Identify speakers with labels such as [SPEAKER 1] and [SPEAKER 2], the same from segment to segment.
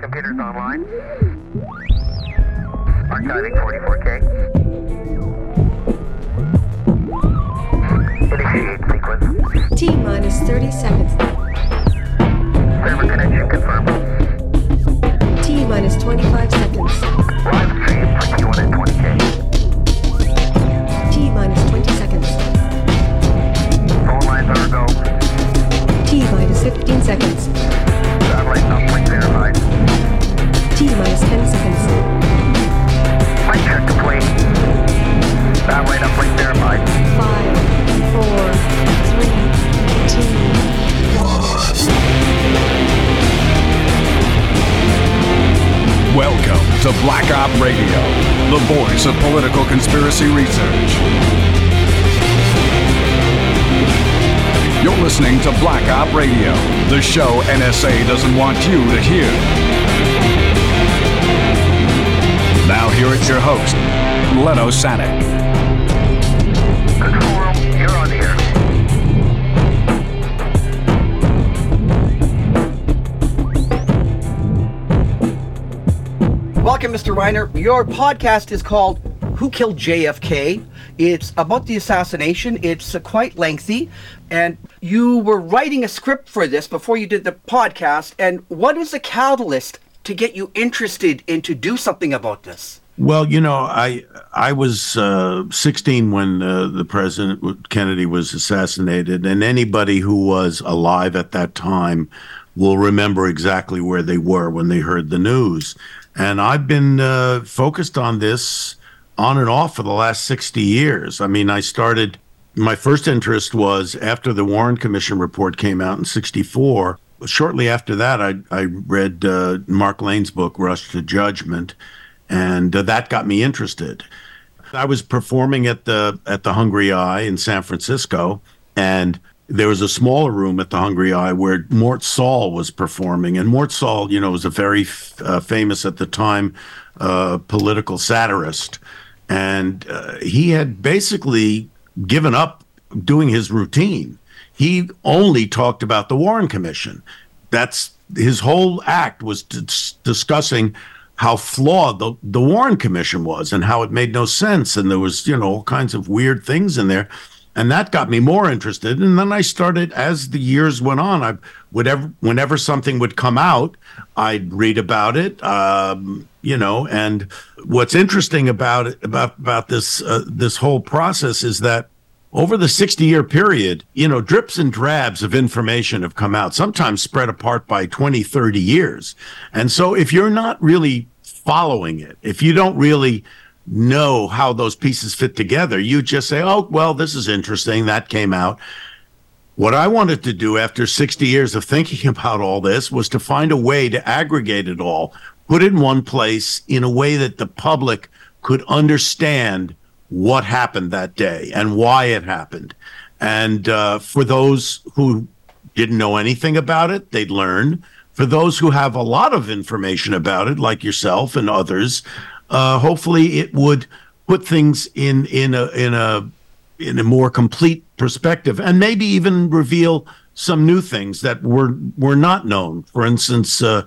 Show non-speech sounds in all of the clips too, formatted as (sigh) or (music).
[SPEAKER 1] Computers online. Archiving 44K. Initiate sequence.
[SPEAKER 2] T minus 30 seconds.
[SPEAKER 1] Server connection confirmed.
[SPEAKER 2] T minus 25 seconds.
[SPEAKER 1] Live stream 21 and 20K.
[SPEAKER 2] T minus 20 seconds.
[SPEAKER 1] Phone lines are go.
[SPEAKER 2] T minus 15 seconds.
[SPEAKER 1] Satellite uplink verified.
[SPEAKER 2] T minus 10 seconds.
[SPEAKER 1] Flight check complete. Satellite uplink verified.
[SPEAKER 2] 5, 4, 3, 2,
[SPEAKER 3] Welcome to Black Op Radio, the voice of political conspiracy research. You're listening to Black Op Radio, the show NSA doesn't want you to hear. Now, here is your host, Len Osanic.
[SPEAKER 1] Control room, you're on the air.
[SPEAKER 4] Welcome, Mr. Reiner. Your podcast is called Who Killed JFK? It's about the assassination. It's uh, quite lengthy. And you were writing a script for this before you did the podcast. And what was the catalyst to get you interested in to do something about this?
[SPEAKER 5] Well, you know, I I was uh, 16 when uh, the president Kennedy was assassinated, and anybody who was alive at that time will remember exactly where they were when they heard the news. And I've been uh, focused on this on and off for the last 60 years. I mean, I started. My first interest was after the Warren Commission report came out in '64. Shortly after that, I I read uh, Mark Lane's book Rush to Judgment and uh, that got me interested. I was performing at the at the hungry i in San Francisco, and there was a smaller room at the hungry i where Mort Sahl was performing, and Mort Sahl, you know, was a very f- uh, famous at the time uh, political satirist, and uh, he had basically given up doing his routine. He only talked about the Warren Commission. That's his whole act was dis- discussing how flawed the, the Warren Commission was and how it made no sense. And there was, you know, all kinds of weird things in there. And that got me more interested. And then I started, as the years went on, I whatever whenever something would come out, I'd read about it. Um, you know, and what's interesting about about about this uh, this whole process is that over the 60 year period, you know, drips and drabs of information have come out, sometimes spread apart by 20, 30 years. And so if you're not really following it, if you don't really know how those pieces fit together, you just say, oh, well, this is interesting. That came out. What I wanted to do after 60 years of thinking (laughs) about all this was to find a way to aggregate it all, put it in one place in a way that the public could understand what happened that day and why it happened. And uh, for those who didn't know anything about it, they'd learn. For those who have a lot of information about it, like yourself and others, uh, hopefully it would put things in in a in a in a more complete perspective, and maybe even reveal some new things that were were not known. For instance. Uh,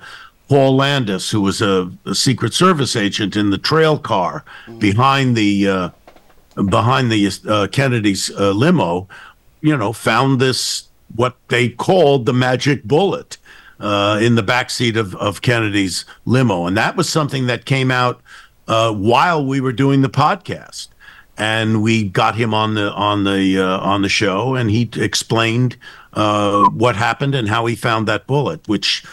[SPEAKER 5] Paul Landis, who was a, a, Secret Service agent in the trail car behind the uh, behind the uh, Kennedy's uh, limo, you know, found this what they called the magic bullet uh, in the backseat of, of Kennedy's limo, and that was something that came out uh, while we were doing the podcast, and we got him on the on the uh, on the show, and he explained uh, what happened and how he found that bullet, which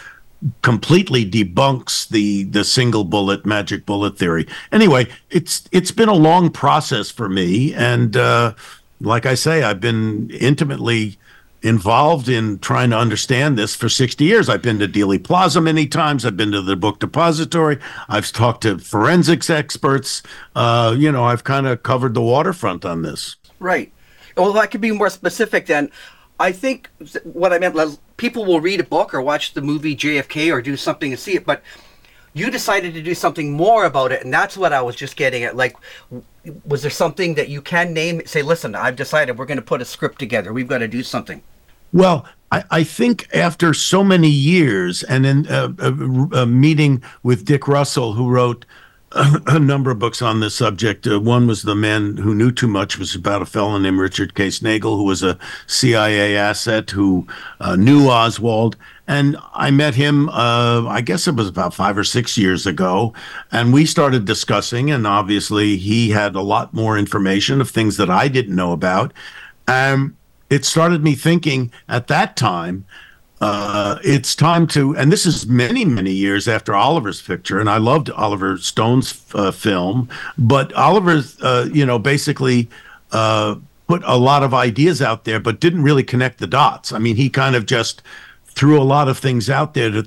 [SPEAKER 5] completely debunks the the single bullet magic bullet theory. Anyway, it's it's been a long process for me, and uh, like I say, I've been intimately involved in trying to understand this for 60 years. I've been to Dealey Plaza many times. I've been to the book depository. I've talked to forensics experts. Uh, you know, I've kind of covered the waterfront on this.
[SPEAKER 4] Right. Well, I could be more specific, then I think what I meant people will read a book or watch the movie JFK or do something and see it, but you decided to do something more about it, and that's what I was just getting at. Like, was there something that you can name? Say, listen, I've decided we're going to put a script together. We've got to do something.
[SPEAKER 5] Well, I, I think after so many years, and in a, a, a meeting with Dick Russell, who wrote (coughs) a, number of books on this subject. Uh, one was The Man Who Knew Too Much, was about a fellow named Richard Case Nagell, who was a CIA asset who uh, knew Oswald. And I met him, uh, I guess it was about five or six years ago. And we started discussing, and obviously he had a lot more information of things that I didn't know about. Um, it started me thinking at that time uh, it's time to, and this is many, many years after Oliver's picture, and I loved Oliver Stone's uh, film, but Oliver's, uh, you know, basically uh, put a lot of ideas out there, but didn't really connect the dots. I mean, he kind of just threw a lot of things out there to,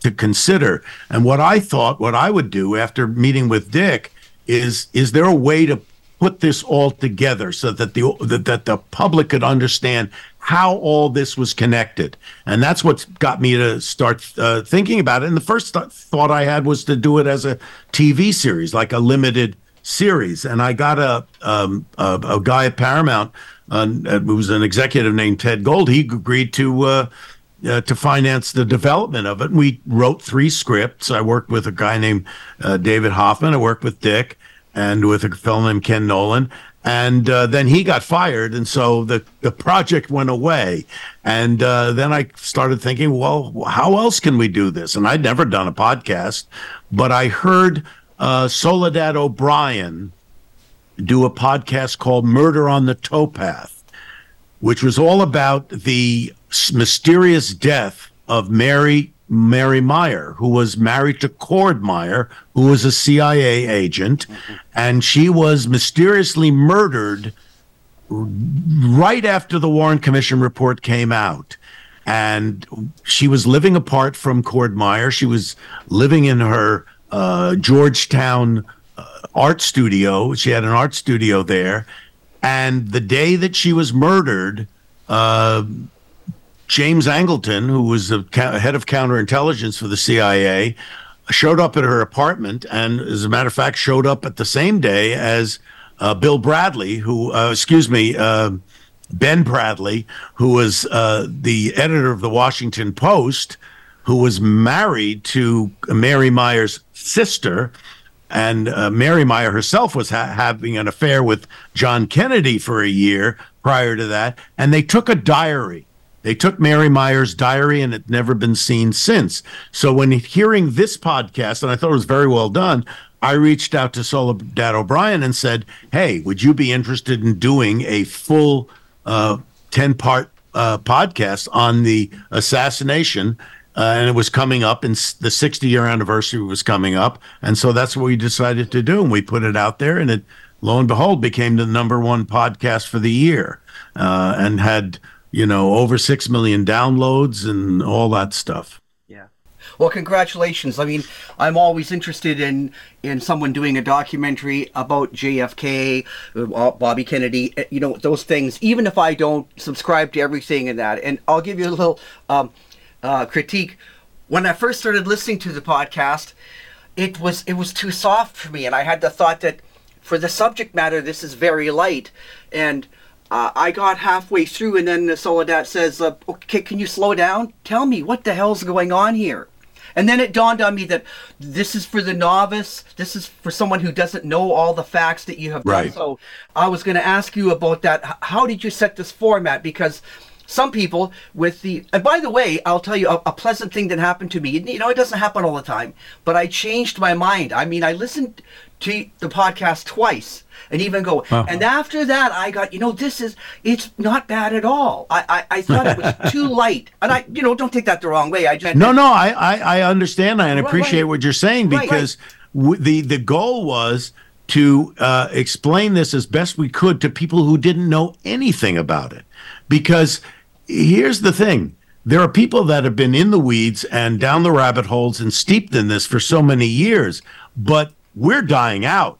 [SPEAKER 5] to consider. And what I thought, what I would do after meeting with Dick, is is there a way to put this all together so that the that, the public could understand how all this was connected. And that's what got me to start uh, thinking about it. And the first th- thought I had was to do it as a TV series, like a limited series. And I got a um, a, a, guy at Paramount uh, who was an executive named Ted Gold. He agreed to. Uh, uh, to finance the development of it. We wrote three scripts. I worked with a guy named uh, David Hoffman. I worked with Dick and with a fellow named Ken Nolan. And uh, then he got fired and so the, the project went away. And uh, then i started thinking well how else can we do this? And i'd never done a podcast but i heard uh, soledad o'brien do a podcast called murder on the towpath which was all about the mysterious death of mary Mary Meyer, who was married to Cord Meyer, who was a CIA agent, and she was mysteriously murdered right after the Warren Commission report came out. And she was living apart from Cord Meyer. She was living in her uh, Georgetown uh, art studio. She had an art studio there. And the day that she was murdered, uh, James Angleton, who was the head of counterintelligence for the CIA, showed up at her apartment, and as a matter of fact, showed up at the same day as uh, Bill Bradley, who, uh, excuse me, uh, Ben Bradlee, who was uh, the editor of the Washington Post, who was married to Mary Meyer's sister. And uh, Mary Meyer herself was ha- having an affair with John Kennedy for a year prior to that. And they took a diary they took Mary Meyer's diary and it's never been seen since. So when hearing this podcast, and I thought it was very well done, I reached out to Soledad O'Brien and said, Hey, would you be interested in doing a full uh, 10 part uh, podcast on the assassination? Uh, and it was coming up, and the 60 year anniversary was coming up. And so that's what we decided to do. And we put it out there, and it, lo and behold, became the number one podcast for the year uh, and had you know, over 6 million downloads and all that stuff.
[SPEAKER 6] Yeah. Well, congratulations. I mean, I'm always interested in in someone doing a documentary about JFK, uh, Bobby Kennedy, eh, you know, those things, even if I don't subscribe to everything in that. And I'll give you a little um, uh, critique. When I first started listening to the podcast, it was it was too soft for me, and I had the thought that for the subject matter, this is very light, and uh, I got halfway through, and then the Soledad says, uh, "Okay, can you slow down? Tell me what the hell's going on here." And then it dawned on me that this is for the novice. This is for someone who doesn't know all the facts that you have
[SPEAKER 5] right.
[SPEAKER 6] done. So I was going to ask you about that. How did you set this format? Because some people with the and by the way i'll tell you a, a, pleasant thing that happened to me you know it doesn't happen all the time but i changed my mind i mean i listened to the podcast twice and even go. Uh-huh. And after that, I got, you know, this is, it's not bad at all. I, I, I thought it was too (laughs) light. And I, you know, don't take that the wrong way. I just.
[SPEAKER 5] No, no, I, I, I understand and right, appreciate right. what you're saying because right, w- the, the goal was to uh, explain this as best we could to people who didn't know anything about it. Because here's the thing there are people that have been in the weeds and down the rabbit holes and steeped in this for so many years, but we're dying out.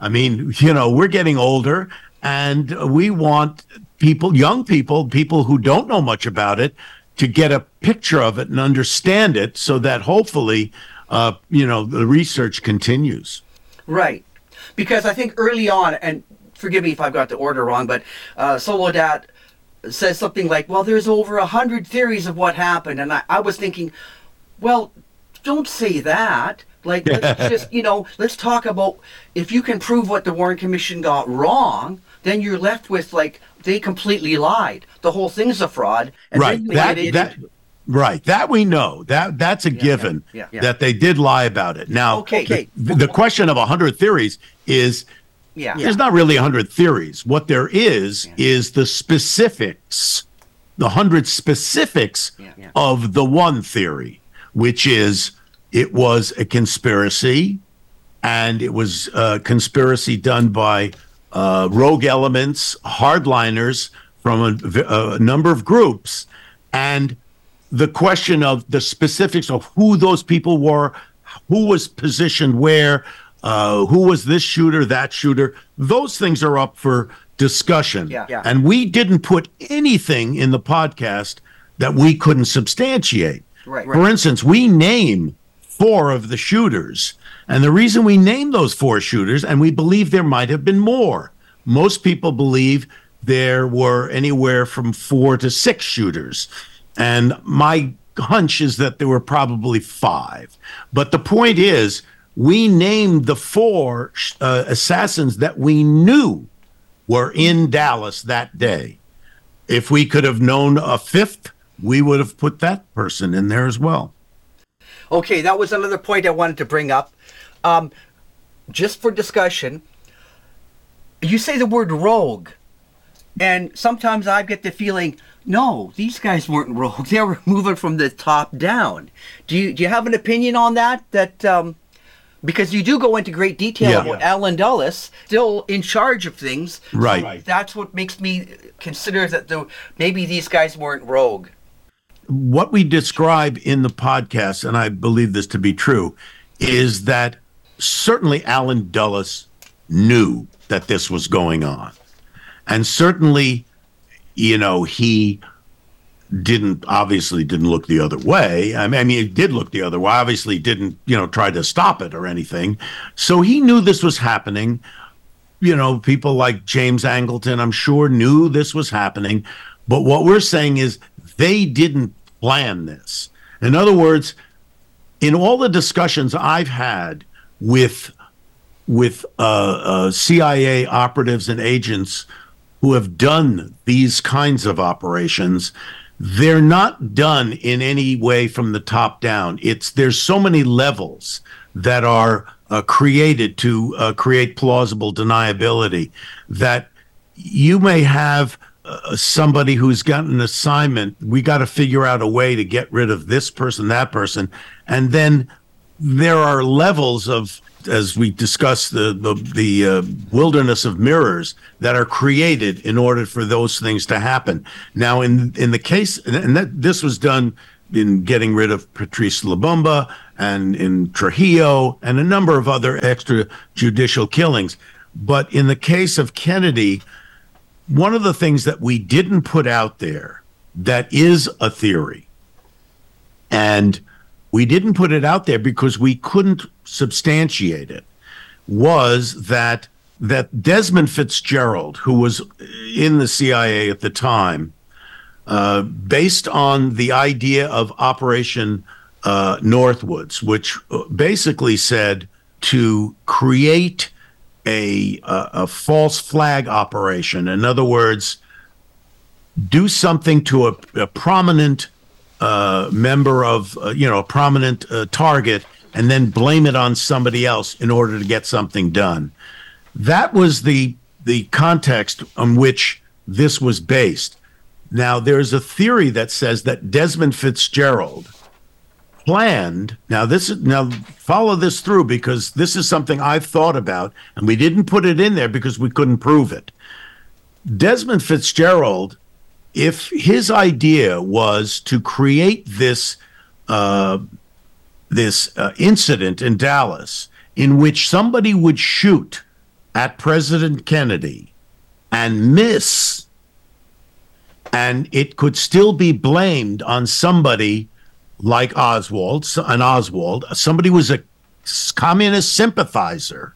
[SPEAKER 5] I mean, you know, we're getting older and we want people, young people, people who don't know much about it, to get a picture of it and understand it so that hopefully, uh, you know, the research continues.
[SPEAKER 6] Right. Because I think early on, and forgive me if I've got the order wrong, but uh, Soledad
[SPEAKER 4] says something like, "Well, there's over a hundred theories of what happened," and I, I was thinking, well, don't say that. Like, let's (laughs) just, you know, let's talk about if you can prove what the Warren Commission got wrong, then you're left with like they completely lied. The whole thing's a fraud. And
[SPEAKER 5] right. That that
[SPEAKER 4] into-
[SPEAKER 5] right. That we know. That that's a given
[SPEAKER 4] yeah, yeah.
[SPEAKER 5] that they did lie about it. Now,
[SPEAKER 4] Okay, okay.
[SPEAKER 5] The, the question of a hundred theories is
[SPEAKER 4] yeah,
[SPEAKER 5] there's not really a hundred theories. What there is is the specifics, the hundred specifics
[SPEAKER 4] Yeah, yeah.
[SPEAKER 5] of the one theory, which is it was a conspiracy, and it was a conspiracy done by uh, rogue elements, hardliners from a number of groups, and the question of the specifics of who those people were, who was positioned where, uh, who was this shooter, that shooter, those things are up for discussion.
[SPEAKER 4] Yeah, yeah.
[SPEAKER 5] And we didn't put anything in the podcast that we couldn't substantiate.
[SPEAKER 4] Right,
[SPEAKER 5] For
[SPEAKER 4] right.
[SPEAKER 5] instance, we name four of the shooters. And the reason we name those four shooters, and we believe there might have been more, most people believe there were anywhere from four to six shooters. And my hunch is that there were probably five. But the point is, we named the four uh, assassins that we knew were in Dallas that day. If we could have known a fifth, we would have put that person in there as well.
[SPEAKER 4] Okay, that was another point I wanted to bring up. Um, just for discussion, you say the word rogue, and sometimes I get the feeling, no, these guys weren't (laughs) rogue. They were moving from the top down. Do you do you have an opinion on that? That um, because you do go into great detail
[SPEAKER 5] Yeah.
[SPEAKER 4] about Allen Dulles still in charge of things. So
[SPEAKER 5] Right.
[SPEAKER 4] that's what makes me consider that the maybe these guys weren't rogue.
[SPEAKER 5] what we describe in the podcast, and I believe this to be true, is that certainly Allen Dulles knew that this was going on. And certainly, you know, he didn't obviously didn't look the other way. I mean, I mean, he did look the other way. Obviously, didn't you know try to stop it or anything. So he knew this was happening. You know, people like James Angleton, I'm sure, knew this was happening. But what we're saying is they didn't plan this. In other words, in all the discussions I've had with with uh, uh, CIA operatives and agents who have done these kinds of operations, they're not done in any way from the top down. It's there's so many levels that are uh, created to uh, create plausible deniability that you may have uh, somebody who's got an assignment. We got to figure out a way to get rid of this person, that person, and then there are levels of as we discuss the the, the uh, wilderness of mirrors that are created in order for those things to happen. Now in in the case and that this was done in getting rid of Patrice Lumumba and in Trujillo and a number of other extrajudicial killings. But in the case of Kennedy one of the things that we didn't put out there that is a theory and we didn't put it out there because we couldn't substantiate it was that that Desmond Fitzgerald, who was in the CIA at the time, uh, based on the idea of Operation uh, Northwoods, which uh, basically said to create a, a a false flag operation. In other words, do something to a, a prominent uh, member of uh, you know a prominent uh, target and then blame it on somebody else in order to get something done. That was the the context on which this was based. Now there's a theory that says that Desmond Fitzgerald planned. Now this is now follow this through because this is something I've thought about and we didn't put it in there because we couldn't prove it. Desmond Fitzgerald if his idea was to create this uh, this uh, incident in Dallas in which somebody would shoot at President Kennedy and miss, and it could still be blamed on somebody like Oswald, an Oswald, somebody was a communist sympathizer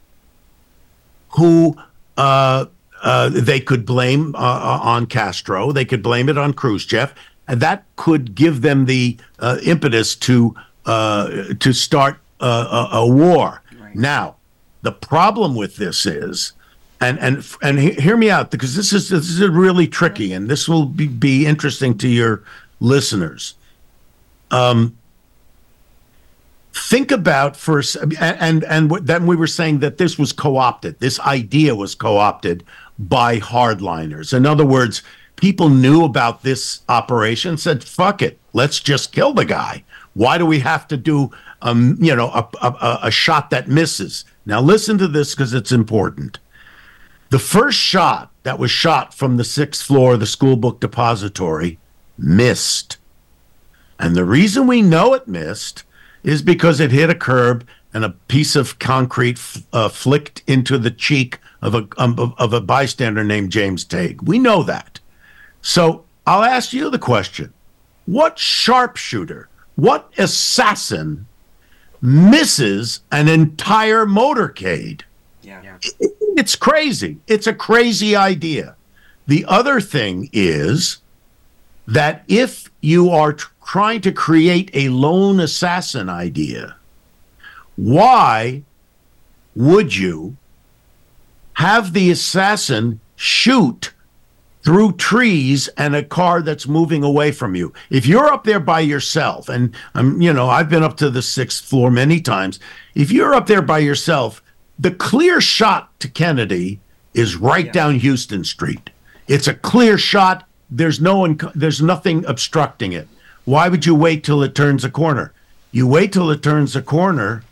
[SPEAKER 5] who uh, uh, they could blame uh, uh, on Castro. They could blame it on Khrushchev, and that could give them the uh, impetus to uh, to start uh, a, a war. Now, the problem with this is, and and and he- hear me out because this is this is really tricky, and this will be, be interesting to your listeners. Um, think about first and and, and what- then we were saying that this was co-opted this idea was co-opted by hardliners. In other words people knew about this operation said fuck it let's just kill the guy. Why do we have to do um you know a, a, a- shot that misses? Now listen to this because it's important. The first shot that was shot from the sixth floor of the school book depository missed. And the reason we know it missed is because it hit a curb and a piece of concrete uh, flicked into the cheek of a um, of, of a bystander named James Tague. We know that. So I'll ask you the question: What sharpshooter, what assassin misses an entire motorcade?
[SPEAKER 6] Yeah.
[SPEAKER 5] It's crazy. It's a crazy idea. The other thing is that if you are tr- trying to create a lone assassin idea, why would you have the assassin shoot through trees and a car that's moving away from you? If you're up there by yourself, and I'm, you know, I've been up to the sixth floor many times. If you're up there by yourself, the clear shot to Kennedy is right down Houston Street. It's a clear shot. There's no one. There's nothing obstructing it. Why would you wait till it turns a corner? You wait till it turns a corner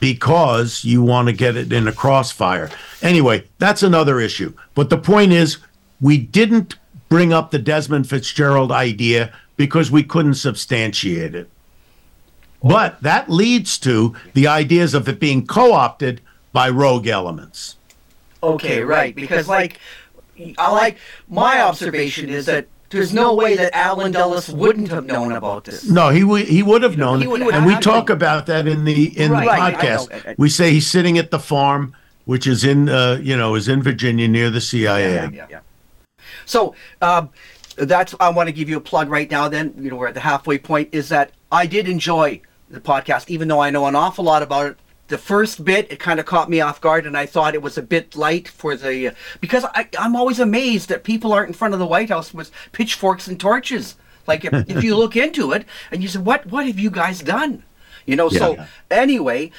[SPEAKER 5] because you want to get it in a crossfire. Anyway, that's another issue. But the point is, we didn't bring up the Desmond Fitzgerald idea because we couldn't substantiate it. But that leads to the ideas of it being co opted by rogue elements.
[SPEAKER 6] Okay, right. Because like, I like my observation is that there's no way that Allen Dulles wouldn't have known about this.
[SPEAKER 5] No, he would he would have known,
[SPEAKER 6] would have
[SPEAKER 5] and we talk about that in the in
[SPEAKER 6] Right,
[SPEAKER 5] the
[SPEAKER 6] I
[SPEAKER 5] podcast.
[SPEAKER 6] know.
[SPEAKER 5] We say he's sitting at the farm, which is in uh, you know is in Virginia near the CIA.
[SPEAKER 6] Yeah, yeah. So um, that's I want to give you a plug right now. Then you know we're at the halfway point. Is that I did enjoy the podcast, even though I know an awful lot about it. The first bit it kind of caught me off guard, and I thought it was a bit light for the because I, I'm always amazed that people aren't in front of the White House with pitchforks and torches. Like if, if you (laughs) look into it and you say, "What what have you guys done?" You know. So
[SPEAKER 5] Yeah.
[SPEAKER 6] anyway,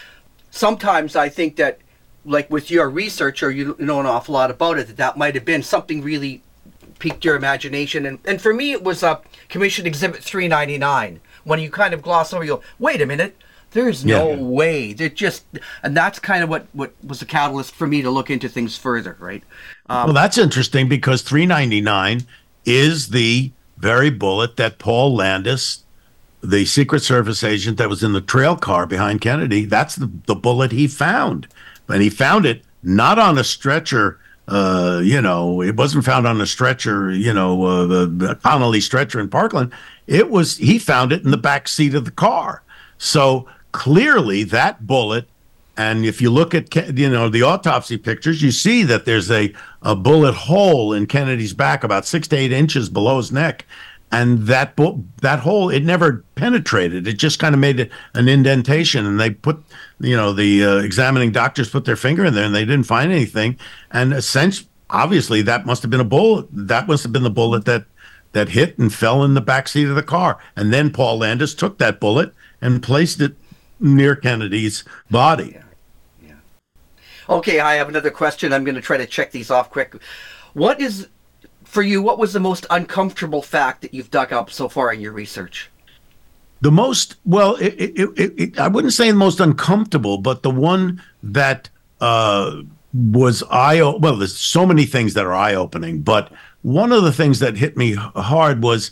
[SPEAKER 6] sometimes I think that, like with your research, or you know an awful lot about it, that that might have been something really piqued your imagination. And and for me, it was uh, Commission Exhibit 399. When you kind of gloss over, you go, wait a minute. There's no
[SPEAKER 5] Yeah.
[SPEAKER 6] way. They're just, and that's kind of what what was the catalyst for me to look into things further, right? Um,
[SPEAKER 5] Well, that's interesting because 399 is the very bullet that Paul Landis, the Secret Service agent that was in the trail car behind Kennedy, that's the, the bullet he found. And he found it not on a stretcher. Uh, you know, it wasn't found on a stretcher, you know, uh, the, the Connolly stretcher in Parkland. It was, he found it in the back seat of the car. So clearly that bullet and if you look at you know the autopsy pictures, you see that there's a, a bullet hole in Kennedy's back about six to eight inches below his neck, and that bu- that hole it never penetrated. It just kind of made an indentation, and they put you know the uh, examining doctors put their finger in there, and they didn't find anything. And essentially, obviously, that must have been a bullet. That must have been the bullet that that hit and fell in the back seat of the car. And then Paul Landis took that bullet and placed it near Kennedy's body. Yeah.
[SPEAKER 6] Okay, I have another question. I'm going to try to check these off quick. What is, for you, what was the most uncomfortable fact that you've dug up so far in your research?
[SPEAKER 5] The most well, it, it, it, I wouldn't say the most uncomfortable, but the one that uh, was eye well. There's so many things that are eye opening, but one of the things that hit me hard was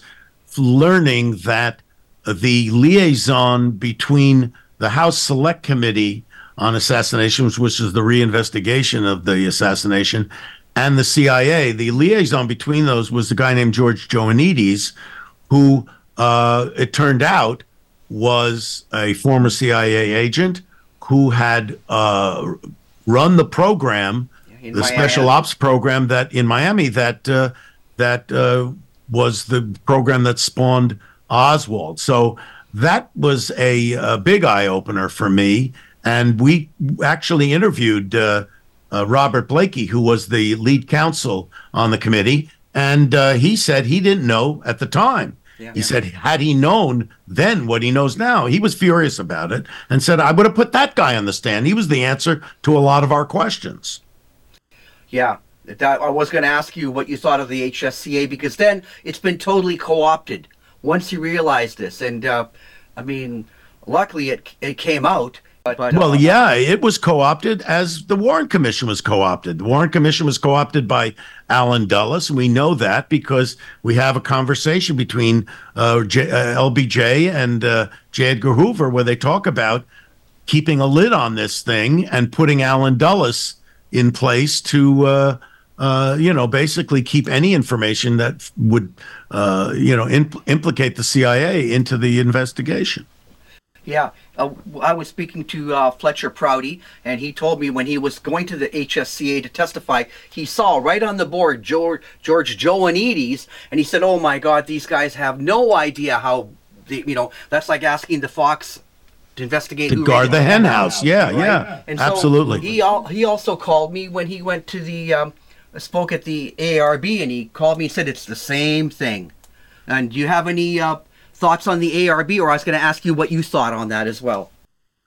[SPEAKER 5] learning that the liaison between the House Select Committee on Assassinations, which is the reinvestigation of the assassination, and the CIA, the liaison between those was a guy named George Joannides, who uh, it turned out was a former CIA agent who had uh, run the program
[SPEAKER 6] in
[SPEAKER 5] the
[SPEAKER 6] Miami.
[SPEAKER 5] special ops program that in Miami that uh, that uh, was the program that spawned Oswald. So that was a, a big eye opener for me. And we actually interviewed uh, uh, Robert Blakey, who was the lead counsel on the committee, and uh, he said he didn't know at the time.
[SPEAKER 6] Yeah.
[SPEAKER 5] he said, had he known then what he knows now, he was furious about it and said, I would have put that guy on the stand. He was the answer to a lot of our questions.
[SPEAKER 6] Yeah, that, I was going to ask you what you thought of the HSCA because then it's been totally co-opted once you realized this, and uh, I mean, luckily it it came out. But, but
[SPEAKER 5] Well,
[SPEAKER 6] uh,
[SPEAKER 5] yeah, it was co opted as the Warren Commission was co opted. The Warren Commission was co opted by Allen Dulles. And we know that because we have a conversation between uh, J, uh, LBJ and uh, J. Edgar Hoover where they talk about keeping a lid on this thing and putting Allen Dulles in place to. Uh, you know, basically keep any information that would, uh, you know, impl- implicate the CIA into the investigation.
[SPEAKER 6] Yeah, uh, I was speaking to uh, Fletcher Prouty, and he told me when he was going to the HSCA to testify, he saw right on the board George, George Joannides, and he said, "Oh my God, these guys have no idea how, the, you know, that's like asking the fox to investigate
[SPEAKER 5] To
[SPEAKER 6] who
[SPEAKER 5] guard the hen
[SPEAKER 6] hen
[SPEAKER 5] house. Yeah, yeah,
[SPEAKER 6] And so
[SPEAKER 5] absolutely.
[SPEAKER 6] he al- he also called me when he went to the um, spoke at the ARB, and he called me and said it's the same thing. And do you have any uh, thoughts on the ARB, or I was going to ask you what you thought on that as well?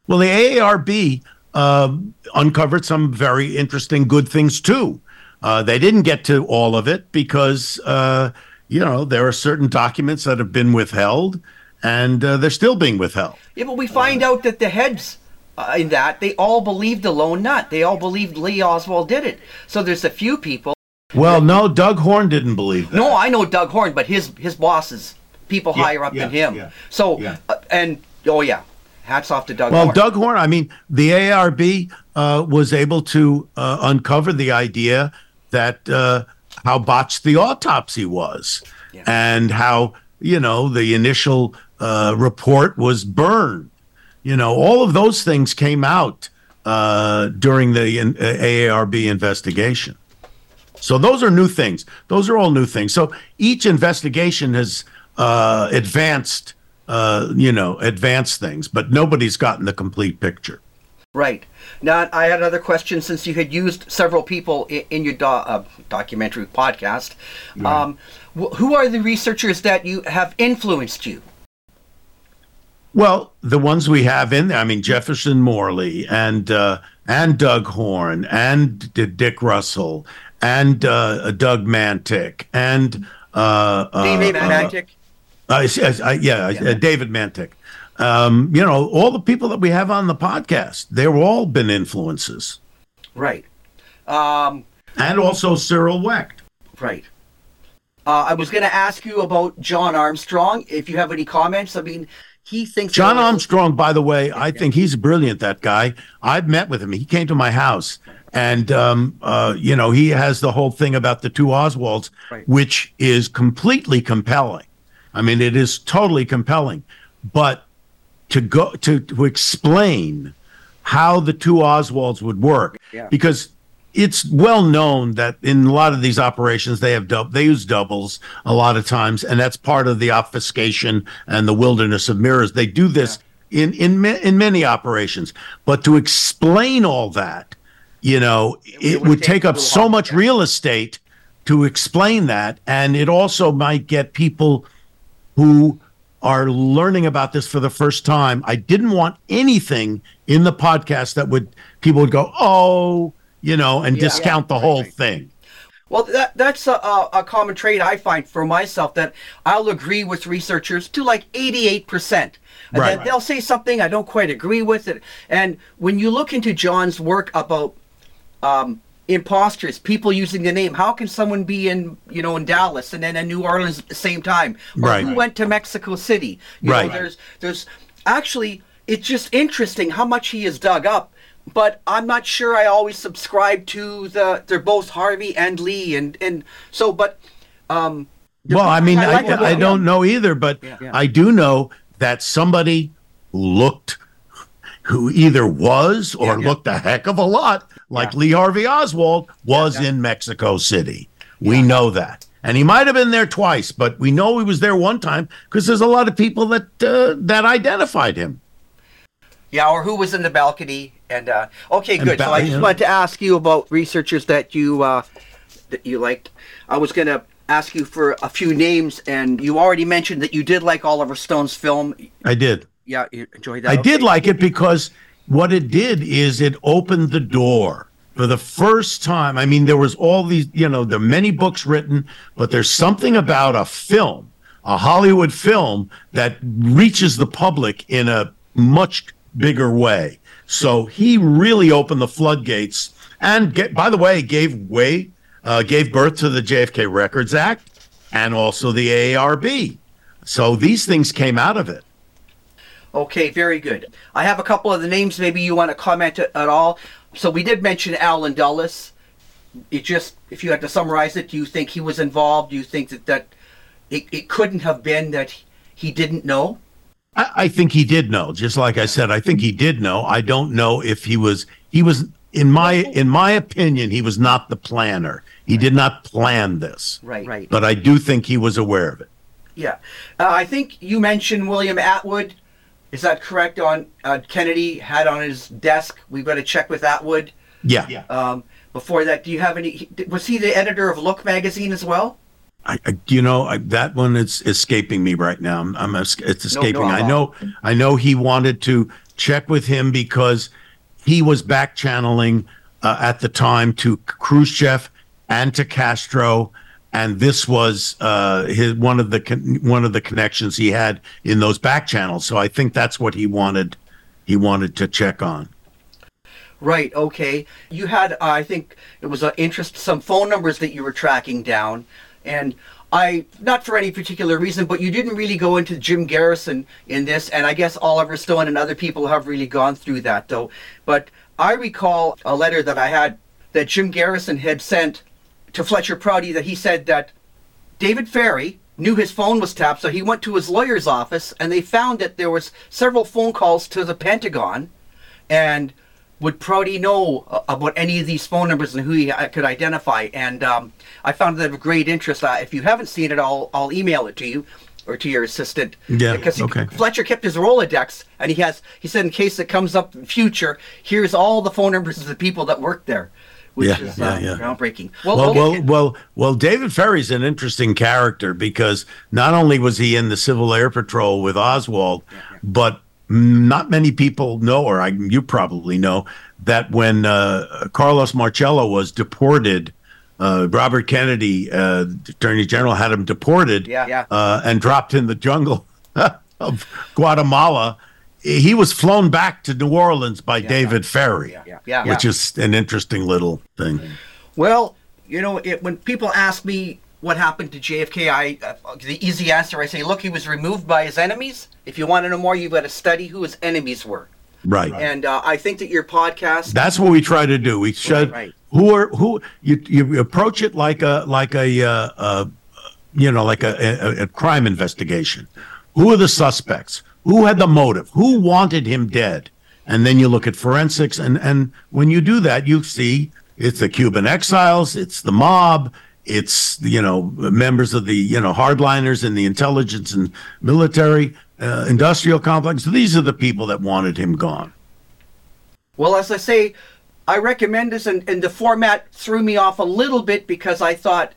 [SPEAKER 5] Well, the AARB um uncovered some very interesting, good things too. Uh, they didn't get to all of it because, uh, you know, there are certain documents that have been withheld and uh, they're still being withheld.
[SPEAKER 6] Yeah, but we find out that the heads uh, in that they all believed the lone nut. They all believed Lee Oswald did it. So there's a few people.
[SPEAKER 5] Well, no, Doug Horne didn't believe that.
[SPEAKER 6] No, I know Doug Horne, but his his bosses, people
[SPEAKER 5] Yeah,
[SPEAKER 6] higher up
[SPEAKER 5] yeah,
[SPEAKER 6] than him.
[SPEAKER 5] yeah,
[SPEAKER 6] So uh, and oh yeah, hats off to Doug. Horne.
[SPEAKER 5] Well,
[SPEAKER 6] Horne.
[SPEAKER 5] Doug Horne, I mean, the ARB uh, was able to uh, uncover the idea that uh, how botched the autopsy was and how, you know, the initial uh, report was burned. You know, all of those things came out uh, during the uh, AARB investigation. So those are new things. Those are all new things. So each investigation has uh, advanced, uh, you know, advanced things, but nobody's gotten the complete picture.
[SPEAKER 6] Right. Now, I had another question since you had used several people in, in your do- uh, documentary podcast. Um, wh- who are the researchers that you have influenced you?
[SPEAKER 5] Well, the ones we have in there, I mean, Jefferson Morley and uh, and Doug Horne and D- Dick Russell and uh, Doug Mantik and uh, uh,
[SPEAKER 6] David
[SPEAKER 5] Mantik? Yeah, uh, David Mantik. Um, you know, all the people that we have on the podcast, they've all been influences.
[SPEAKER 6] Right. Um,
[SPEAKER 5] And also Cyril Wecht.
[SPEAKER 6] right. Uh, I was going to ask you about John Armstrong. If you have any comments, I mean, he thinks
[SPEAKER 5] John Armstrong, by the way, I think he's brilliant. That guy. I've met with him. He came to my house, and um, uh, you know, he has the whole thing about the two Oswalds,
[SPEAKER 6] Right.
[SPEAKER 5] which is completely compelling. I mean, it is totally compelling. But to go to to explain how the two Oswalds would work,
[SPEAKER 6] Yeah.
[SPEAKER 5] because it's well known that in a lot of these operations they have dub- they use doubles a lot of times, and that's part of the obfuscation and the wilderness of mirrors. They do this in in ma- in many operations, but to explain all that, you know, it,
[SPEAKER 6] would
[SPEAKER 5] would
[SPEAKER 6] take
[SPEAKER 5] take up so much
[SPEAKER 6] yeah.
[SPEAKER 5] real estate to explain that, and it also might get people who are learning about this for the first time. I didn't want anything in the podcast that would people would go, oh, you know, and
[SPEAKER 6] Yeah.
[SPEAKER 5] discount the whole
[SPEAKER 6] right.
[SPEAKER 5] thing.
[SPEAKER 6] Well, that that's a, a, common trait I find for myself that I'll agree with researchers to like eighty-eight percent. And
[SPEAKER 5] Right.
[SPEAKER 6] then they'll say something I don't quite agree with it. And when you look into John's work about um, imposters, people using the name, how can someone be in you know in Dallas and then in New Orleans at the same time? Or
[SPEAKER 5] Right.
[SPEAKER 6] Who went to Mexico City? You
[SPEAKER 5] Right.
[SPEAKER 6] Know, there's there's actually it's just interesting how much he has dug up. But I'm not sure I always subscribe to the they're both Harvey and Lee and and so but um
[SPEAKER 5] Well, I mean,
[SPEAKER 6] I
[SPEAKER 5] I,
[SPEAKER 6] like it,
[SPEAKER 5] I,
[SPEAKER 6] yeah.
[SPEAKER 5] don't know either, but
[SPEAKER 6] Yeah.
[SPEAKER 5] I do know that somebody who looked who either was or
[SPEAKER 6] Yeah, yeah.
[SPEAKER 5] looked a heck of a lot like
[SPEAKER 6] Yeah.
[SPEAKER 5] Lee Harvey Oswald was
[SPEAKER 6] yeah.
[SPEAKER 5] in Mexico City. We know that. And he might have been there twice, but we know he was there one time because there's a lot of people that uh, that identified him.
[SPEAKER 6] Yeah, or who was in the balcony? And uh, okay,
[SPEAKER 5] And
[SPEAKER 6] good.
[SPEAKER 5] ba-
[SPEAKER 6] so I just
[SPEAKER 5] yeah.
[SPEAKER 6] wanted to ask you about researchers that you uh, that you liked. I was gonna ask you for a few names, and you already mentioned that you did like Oliver Stone's film.
[SPEAKER 5] I did.
[SPEAKER 6] Yeah, you enjoyed that.
[SPEAKER 5] I did like it because what it did is it opened the door for the first time. I mean, there was all these, you know, there are many books written, but there's something about a film, a Hollywood film that reaches the public in a much bigger way. So he really opened the floodgates and get, by the way, gave way, uh, gave birth to the JFK Records Act and also the AARB. So these things came out of it.
[SPEAKER 6] Okay, very good. I have a couple of the names. Maybe you want to comment at, all. So we did mention Allen Dulles. It just, if you had to summarize it, do you think he was involved? Do you think that that it, it couldn't have been that he didn't know?
[SPEAKER 5] I, I think he did know. Just like I said, I think he did know. I don't know if he was. He was in my in my opinion, he was not the planner. He did not plan this.
[SPEAKER 6] Right, right.
[SPEAKER 5] But I do think he was aware of it.
[SPEAKER 6] Yeah, uh, I think you mentioned William Atwood. Is that correct? On uh, Kennedy had on his desk. We've got to check with Atwood.
[SPEAKER 5] Yeah.
[SPEAKER 6] Um, before that, do you have any? Was he the editor of Look magazine as well?
[SPEAKER 5] I, I you know I, that one is escaping me right now. I'm, I'm it's escaping.
[SPEAKER 6] no,
[SPEAKER 5] I
[SPEAKER 6] I'm
[SPEAKER 5] know I know he wanted to check with him because he was back channeling uh, at the time to Khrushchev and to Castro, and this was uh, his one of the con- one of the connections he had in those back channels. So I think that's what he wanted. He wanted to check on.
[SPEAKER 6] Right. Okay. You had, uh, I think, it was of interest some phone numbers that you were tracking down, and I, not for any particular reason, but you didn't really go into Jim Garrison in this, and I guess Oliver Stone and other people have really gone through that, though. But I recall a letter that I had that Jim Garrison had sent to Fletcher Prouty that he said that David Ferrie knew his phone was tapped, so he went to his lawyer's office, and they found that there was several phone calls to the Pentagon, and would Prouty know uh, about any of these phone numbers and who he uh, could identify? And um, I found that of great interest. Uh, if you haven't seen it, I'll I'll email it to you or to your assistant.
[SPEAKER 5] Yeah,
[SPEAKER 6] Because he,
[SPEAKER 5] okay.
[SPEAKER 6] Fletcher kept his Rolodex, and he has he said in case it comes up in the future, here's all the phone numbers of the people that work there, which
[SPEAKER 5] Yeah,
[SPEAKER 6] is
[SPEAKER 5] yeah,
[SPEAKER 6] uh,
[SPEAKER 5] yeah.
[SPEAKER 6] groundbreaking.
[SPEAKER 5] Well,
[SPEAKER 6] okay.
[SPEAKER 5] well, well, well. David Ferrie's an interesting character because not only was he in the Civil Air Patrol with Oswald, but not many people know, or I, you probably know, that when uh, Carlos Marcello was deported, uh, Robert Kennedy, uh, Attorney General, had him deported
[SPEAKER 6] Yeah, yeah.
[SPEAKER 5] Uh, and dropped in the jungle (laughs) of Guatemala. He was flown back to New Orleans by David Ferrie,
[SPEAKER 6] yeah, yeah.
[SPEAKER 5] which is an interesting little thing.
[SPEAKER 6] Well, you know, it, when people ask me what happened to JFK, I uh, the easy answer I say, look, he was removed by his enemies. If you want to know more, you've got to study who his enemies were.
[SPEAKER 5] Right.
[SPEAKER 6] And uh, I think that your podcast,
[SPEAKER 5] That's what we try to do. We should
[SPEAKER 6] right.
[SPEAKER 5] who are who you you approach it like a like a uh, uh, you know like a, a, a crime investigation. Who are the suspects? Who had the motive? Who wanted him dead? And then you look at forensics, and and when you do that, you see it's the Cuban exiles, it's the mob, it's you know members of the you know hardliners in the intelligence and military uh, industrial complex. These are the people that wanted him gone.
[SPEAKER 6] well, as I say, I recommend this, and, and the format threw me off a little bit because I thought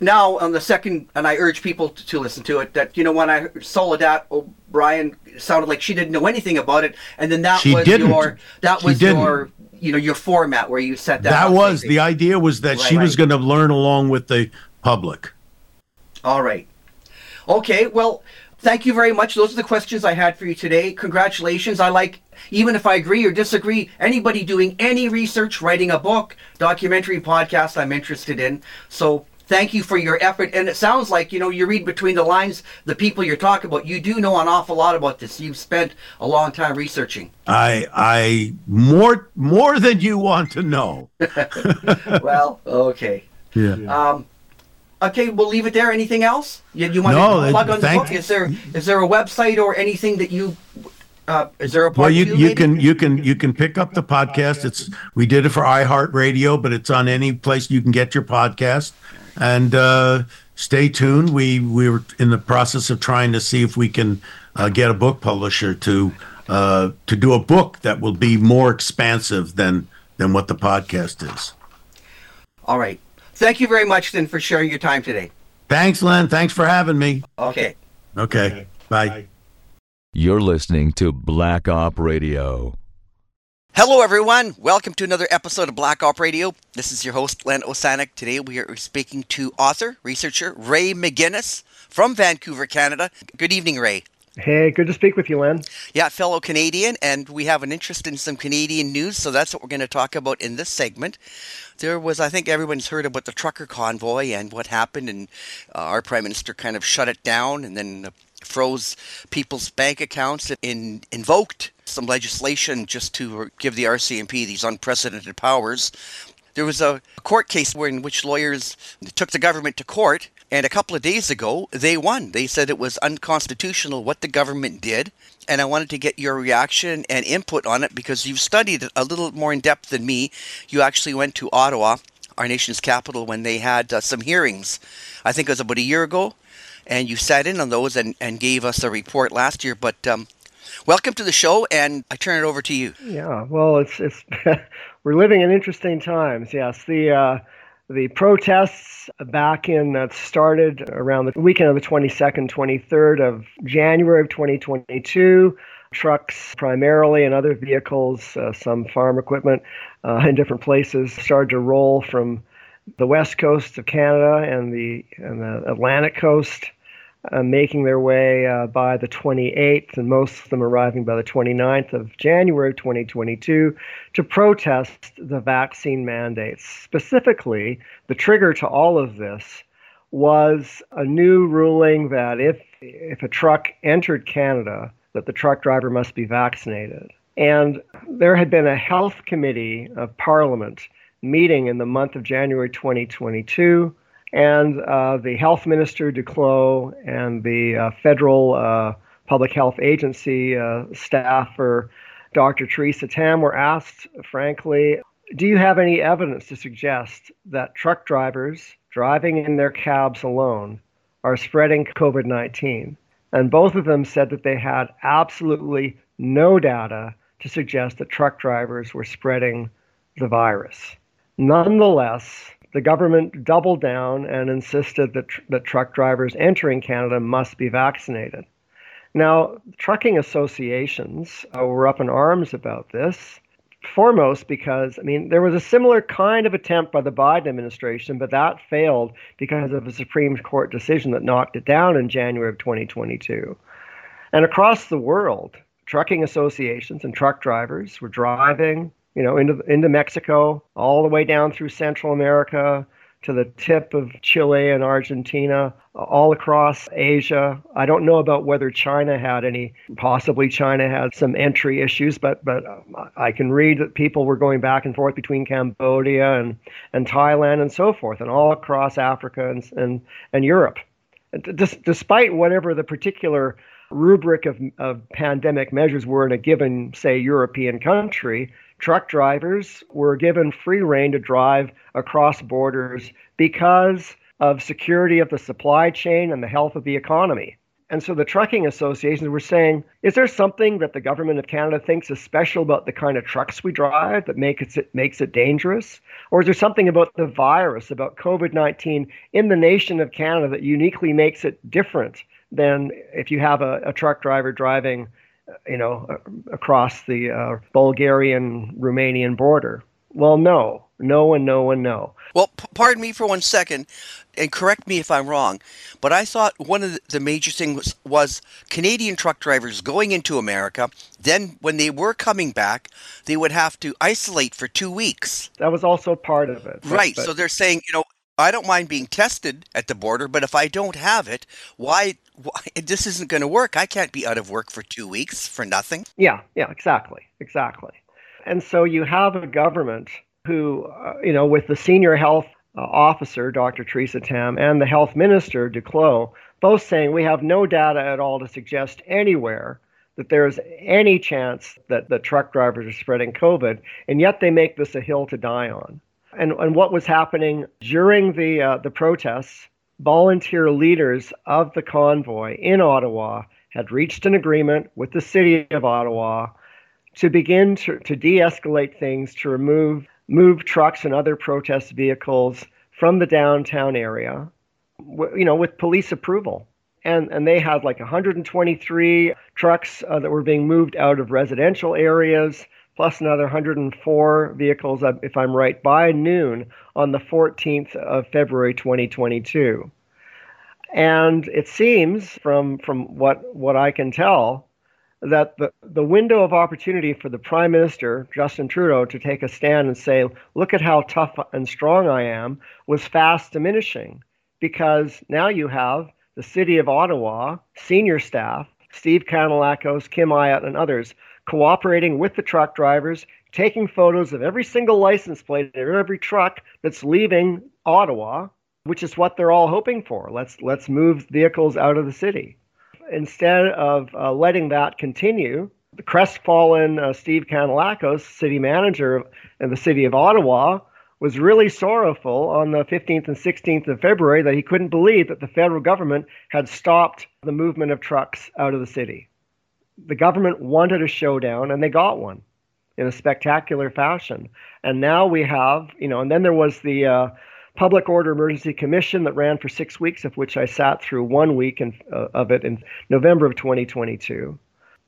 [SPEAKER 6] now on the second, and I urge people to, to listen to it, that, you know, when I Soledad O'Brien sounded like she didn't know anything about it, and then that
[SPEAKER 5] She
[SPEAKER 6] was
[SPEAKER 5] didn't.
[SPEAKER 6] your, that
[SPEAKER 5] She
[SPEAKER 6] was
[SPEAKER 5] didn't.
[SPEAKER 6] your, you know, your format where you set that
[SPEAKER 5] That was the idea was that she
[SPEAKER 6] Right.
[SPEAKER 5] was going to learn along with the public.
[SPEAKER 6] All right. Okay, well, thank you very much. Those are the questions I had for you today. Congratulations. I like, even if I agree or disagree, anybody doing any research, writing a book, documentary, podcast, I'm interested in. So thank you for your effort. And it sounds like, you know, you read between the lines, the people you're talking about, you do know an awful lot about this. You've spent a long time researching.
[SPEAKER 5] I I more more than you want to know. (laughs) (laughs)
[SPEAKER 6] well, okay.
[SPEAKER 5] Yeah.
[SPEAKER 6] Um, okay, we'll leave it there. Anything else? You, you want
[SPEAKER 5] No,
[SPEAKER 6] to plug on the
[SPEAKER 5] thank-
[SPEAKER 6] book? Is there is there a website or anything that you
[SPEAKER 4] Uh, is there a part
[SPEAKER 5] Well, you
[SPEAKER 4] two,
[SPEAKER 5] you can you can you can pick up the podcast. It's we did it for iHeartRadio, but it's on any place you can get your podcast. And uh, stay tuned. We we were in the process of trying to see if we can uh, get a book publisher to uh, to do a book that will be more expansive than than what the podcast is.
[SPEAKER 4] All right. Thank you very much then for sharing your time today.
[SPEAKER 5] Thanks, Len. Thanks for having me.
[SPEAKER 4] Okay.
[SPEAKER 5] Okay. Bye.
[SPEAKER 7] You're listening to Black Op Radio.
[SPEAKER 6] Hello, everyone. Welcome to another episode of Black Op Radio. This is your host, Len Osanic. Today we are speaking to author, researcher Ray McGinnis from Vancouver, Canada. Good evening, Ray.
[SPEAKER 8] Hey, good to speak with you, Len.
[SPEAKER 6] Yeah, fellow Canadian, and we have an interest in some Canadian news, so that's what we're going to talk about in this segment. There was, I think everyone's heard about the trucker convoy and what happened, and uh, our Prime Minister kind of shut it down and then froze people's bank accounts and invoked some legislation just to give the RCMP these unprecedented powers. There was a court case where in which lawyers took the government to court, and a couple of days ago they won. They said it was unconstitutional what the government did, and I wanted to get your reaction and input on it because you've studied it a little more in depth than me. You actually went to Ottawa, our nation's capital, when they had uh, some hearings. I think it was about a year ago, and you sat in on those and, and gave us a report last year. But um, welcome to the show, and I turn it over to you.
[SPEAKER 8] Yeah, well, it's it's (laughs) we're living in interesting times. Yes, the uh, the protests back in that started around the weekend of the 22nd, 23rd of January of 2022. Trucks primarily and other vehicles, uh, some farm equipment uh, in different places, started to roll from the west coast of Canada and the and the Atlantic coast uh, making their way uh, by the 28th, and most of them arriving by the 29th of January 2022 to protest the vaccine mandates. Specifically, the trigger to all of this was a new ruling that if if a truck entered Canada, that the truck driver must be vaccinated. And there had been a health committee of Parliament meeting in the month of January 2022 and uh, the health minister Duclos and the uh, federal uh, public health agency uh, staffer Dr. Theresa Tam were asked, frankly, do you have any evidence to suggest that truck drivers driving in their cabs alone are spreading COVID 19? And both of them said that they had absolutely no data to suggest that truck drivers were spreading the virus. Nonetheless, the government doubled down and insisted that, tr- that truck drivers entering Canada must be vaccinated. Now, trucking associations uh, were up in arms about this, foremost because, I mean, there was a similar kind of attempt by the Biden administration, but that failed because of a Supreme Court decision that knocked it down in January of 2022. And across the world, trucking associations and truck drivers were driving, you know, into into Mexico, all the way down through Central America to the tip of Chile and Argentina, all across Asia. I don't know about whether China had any. Possibly China had some entry issues, but but uh, I can read that people were going back and forth between Cambodia and and Thailand and so forth, and all across Africa and and, and Europe. Des- despite whatever the particular rubric of, of pandemic measures were in a given, say, European country, truck drivers were given free rein to drive across borders because of security of the supply chain and the health of the economy. And so the trucking associations were saying, is there something that the government of Canada thinks is special about the kind of trucks we drive that makes it makes it dangerous? Or is there something about the virus, about COVID-19 in the nation of Canada that uniquely makes it different than if you have a, a truck driver driving, you know, across the uh, Bulgarian Romanian border? Well, no, no, and no, and no.
[SPEAKER 6] Well, p- pardon me for one second, and correct me if I'm wrong, but I thought one of the- major things was, was Canadian truck drivers going into America. Then, when they were coming back, they would have to isolate for two weeks.
[SPEAKER 8] That was also part of it. but-
[SPEAKER 6] Right.
[SPEAKER 8] but-
[SPEAKER 6] So they're saying, you know, I don't mind being tested at the border, but if I don't have it, why? (laughs) this isn't going to work. I can't be out of work for two weeks for nothing.
[SPEAKER 8] Yeah, yeah, exactly, exactly. And so you have a government who, uh, you know, with the senior health uh, officer, Dr. Theresa Tam, and the health minister, Duclos, both saying we have no data at all to suggest anywhere that there's any chance that the truck drivers are spreading COVID, and yet they make this a hill to die on. And, and what was happening during the, uh, the protests, volunteer leaders of the convoy in Ottawa had reached an agreement with the city of Ottawa to begin to, to de escalate things, to remove move trucks and other protest vehicles from the downtown area, you know, with police approval. And and they had like 123 trucks uh, that were being moved out of residential areas plus another 104 vehicles uh, if i'm right by noon on the 14th of february 2022 and it seems from from what what i can tell that the, the window of opportunity for the prime minister justin trudeau to take a stand and say look at how tough and strong i am was fast diminishing because now you have the City of Ottawa, senior staff, Steve Kanellakos, Kim Ayotte, and others, cooperating with the truck drivers, taking photos of every single license plate of every truck that's leaving Ottawa, which is what they're all hoping for. Let's let's move vehicles out of the city. Instead of uh, letting that continue, the crestfallen uh, Steve Kanellakos, city manager in the city of Ottawa, was really sorrowful on the 15th and 16th of February that he couldn't believe that the federal government had stopped the movement of trucks out of the city. The government wanted a showdown, and they got one in a spectacular fashion. And now we have, you know, and then there was the uh, Public Order Emergency Commission that ran for six weeks, of which I sat through one week in, uh, of it in November of 2022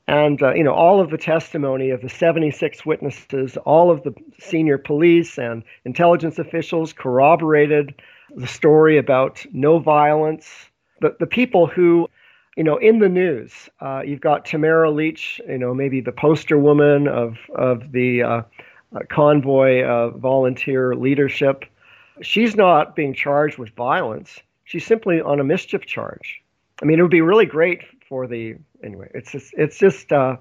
[SPEAKER 8] and uh, you know all of the testimony of the 76 witnesses all of the senior police and intelligence officials corroborated the story about no violence the, the people who you know in the news uh, you've got tamara Lich, you know maybe the poster woman of of the uh, uh convoy uh, volunteer leadership she's not being charged with violence she's simply on a mischief charge i mean it would be really great for the anyway, it's just, it's just uh,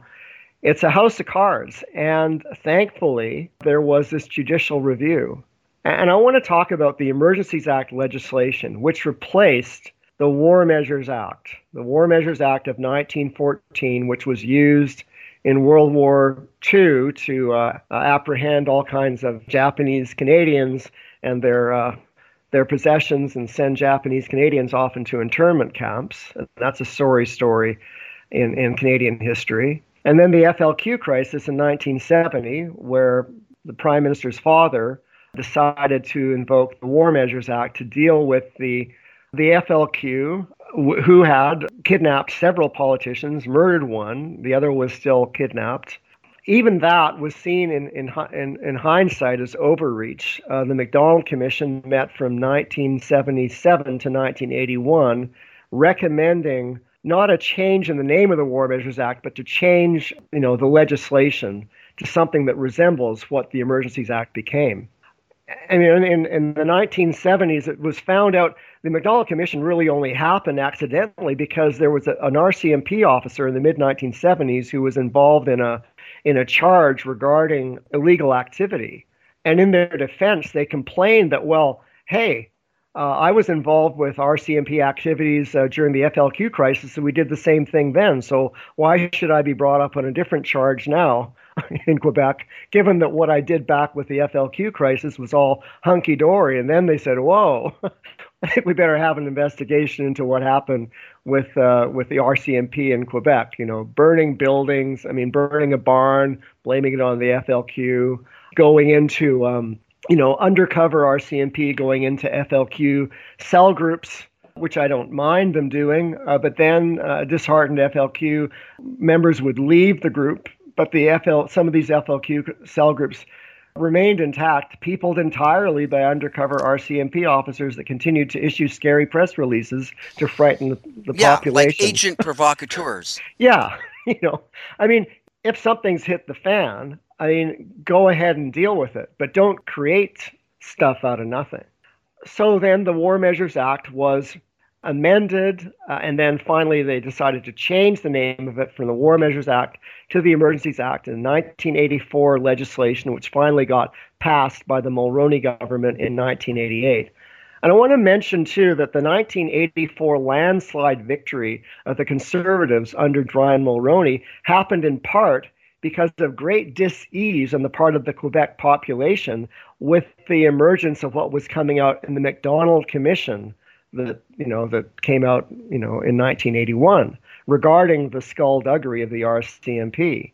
[SPEAKER 8] it's a house of cards. And thankfully, there was this judicial review. And I want to talk about the Emergencies Act legislation, which replaced the War Measures Act, the War Measures Act of 1914, which was used in World War II to uh, uh, apprehend all kinds of Japanese Canadians and their uh, their possessions and send Japanese Canadians off into internment camps. That's a sorry story in, in Canadian history. And then the FLQ crisis in 1970, where the Prime Minister's father decided to invoke the War Measures Act to deal with the, the FLQ, who had kidnapped several politicians, murdered one, the other was still kidnapped. Even that was seen in, in, in, in hindsight as overreach. Uh, the Macdonald Commission met from 1977 to 1981, recommending not a change in the name of the War Measures Act, but to change, you know, the legislation to something that resembles what the Emergencies Act became. I mean, in, in the 1970s, it was found out the Macdonald Commission really only happened accidentally because there was a, an RCMP officer in the mid 1970s who was involved in a in a charge regarding illegal activity. And in their defense, they complained that, well, hey, uh, I was involved with RCMP activities uh, during the FLQ crisis, and we did the same thing then. So why should I be brought up on a different charge now (laughs) in Quebec, given that what I did back with the FLQ crisis was all hunky dory? And then they said, "Whoa, I (laughs) think we better have an investigation into what happened with uh, with the RCMP in Quebec. You know, burning buildings. I mean, burning a barn, blaming it on the FLQ, going into um, you know, undercover RCMP going into FLQ cell groups, which I don't mind them doing. Uh, but then uh, disheartened FLQ members would leave the group, but the FL some of these FLQ cell groups remained intact, peopled entirely by undercover RCMP officers that continued to issue scary press releases to frighten the, the
[SPEAKER 6] yeah,
[SPEAKER 8] population.
[SPEAKER 6] like agent provocateurs. (laughs)
[SPEAKER 8] yeah, (laughs) you know, I mean, if something's hit the fan, I mean, go ahead and deal with it, but don't create stuff out of nothing. So then the War Measures Act was amended, uh, and then finally they decided to change the name of it from the War Measures Act to the Emergencies Act in 1984 legislation, which finally got passed by the Mulroney government in 1988. And I want to mention, too, that the 1984 landslide victory of the Conservatives under Brian Mulroney happened in part because of great dis-ease on the part of the Quebec population with the emergence of what was coming out in the Macdonald Commission that you know that came out you know in 1981 regarding the skullduggery of the RCMP.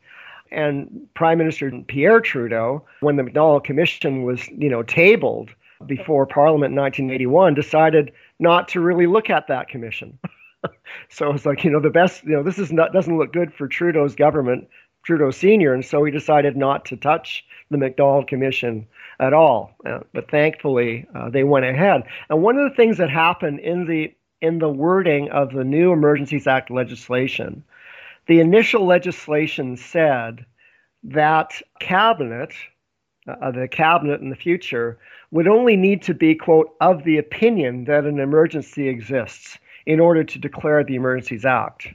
[SPEAKER 8] And Prime Minister Pierre Trudeau, when the Macdonald Commission was you know tabled before Parliament in 1981, decided not to really look at that commission. (laughs) so it's like you know the best you know this is not doesn't look good for Trudeau's government Trudeau Sr., and so he decided not to touch the Macdonald Commission at all. Uh, but thankfully, uh, they went ahead. And one of the things that happened in the in the wording of the new Emergencies Act legislation, the initial legislation said that cabinet, uh, the cabinet in the future, would only need to be quote of the opinion that an emergency exists in order to declare the Emergencies Act.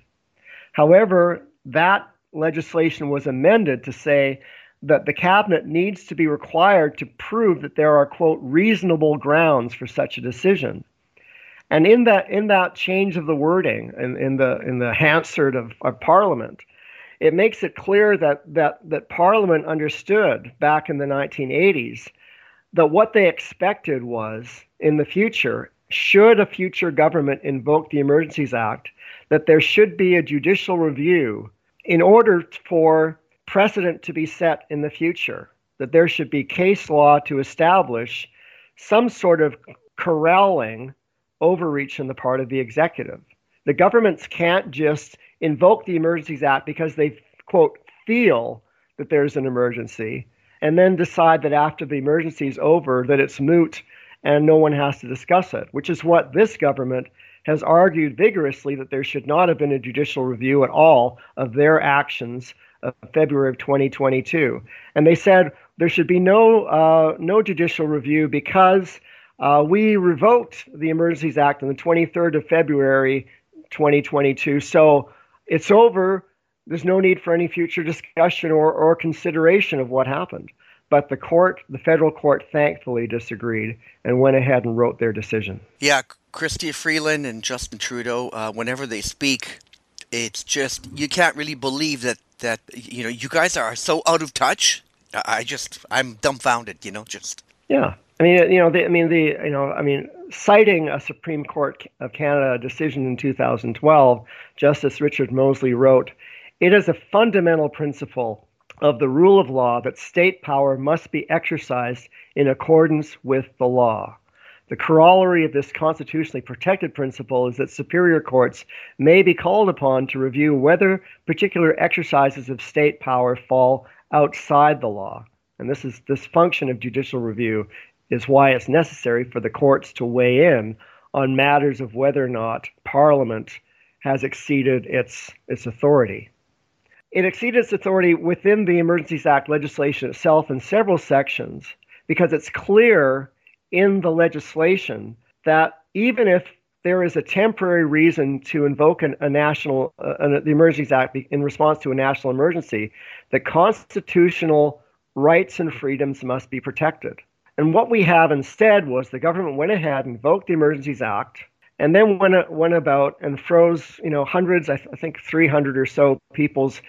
[SPEAKER 8] However, that legislation was amended to say that the cabinet needs to be required to prove that there are quote reasonable grounds for such a decision. And in that in that change of the wording in, in the in the Hansard of, of Parliament, it makes it clear that that that Parliament understood back in the 1980s that what they expected was in the future, should a future government invoke the Emergencies Act, that there should be a judicial review in order for precedent to be set in the future, that there should be case law to establish some sort of corralling overreach on the part of the executive. The governments can't just invoke the Emergencies Act because they, quote, feel that there's an emergency and then decide that after the emergency is over that it's moot and no one has to discuss it, which is what this government has argued vigorously that there should not have been a judicial review at all of their actions of February of 2022. And they said there should be no uh, no judicial review because uh, we revoked the Emergencies Act on the 23rd of February 2022. So it's over. There's no need for any future discussion or, or consideration of what happened. But the court, the federal court, thankfully disagreed and went ahead and wrote their decision.
[SPEAKER 6] Yeah, Chrystia Freeland and Justin Trudeau, uh, whenever they speak, it's just you can't really believe that that you know you guys are so out of touch. I just I'm dumbfounded. You know, just
[SPEAKER 8] yeah. I mean, you know, the, I mean, the, you know, I mean, citing a Supreme Court of Canada decision in 2012, Justice Richard Mosley wrote, "It is a fundamental principle of the rule of law that state power must be exercised in accordance with the law." The corollary of this constitutionally protected principle is that superior courts may be called upon to review whether particular exercises of state power fall outside the law. And this is this function of judicial review is why it's necessary for the courts to weigh in on matters of whether or not Parliament has exceeded its, its authority. It exceeded its authority within the Emergencies Act legislation itself in several sections because it's clear in the legislation that even if there is a temporary reason to invoke an, a national, uh, the Emergencies Act in response to a national emergency, the constitutional rights and freedoms must be protected. And what we have instead was the government went ahead and invoked the Emergencies Act and then went, went about and froze, you know, hundreds, I, th- I think 300 or so people's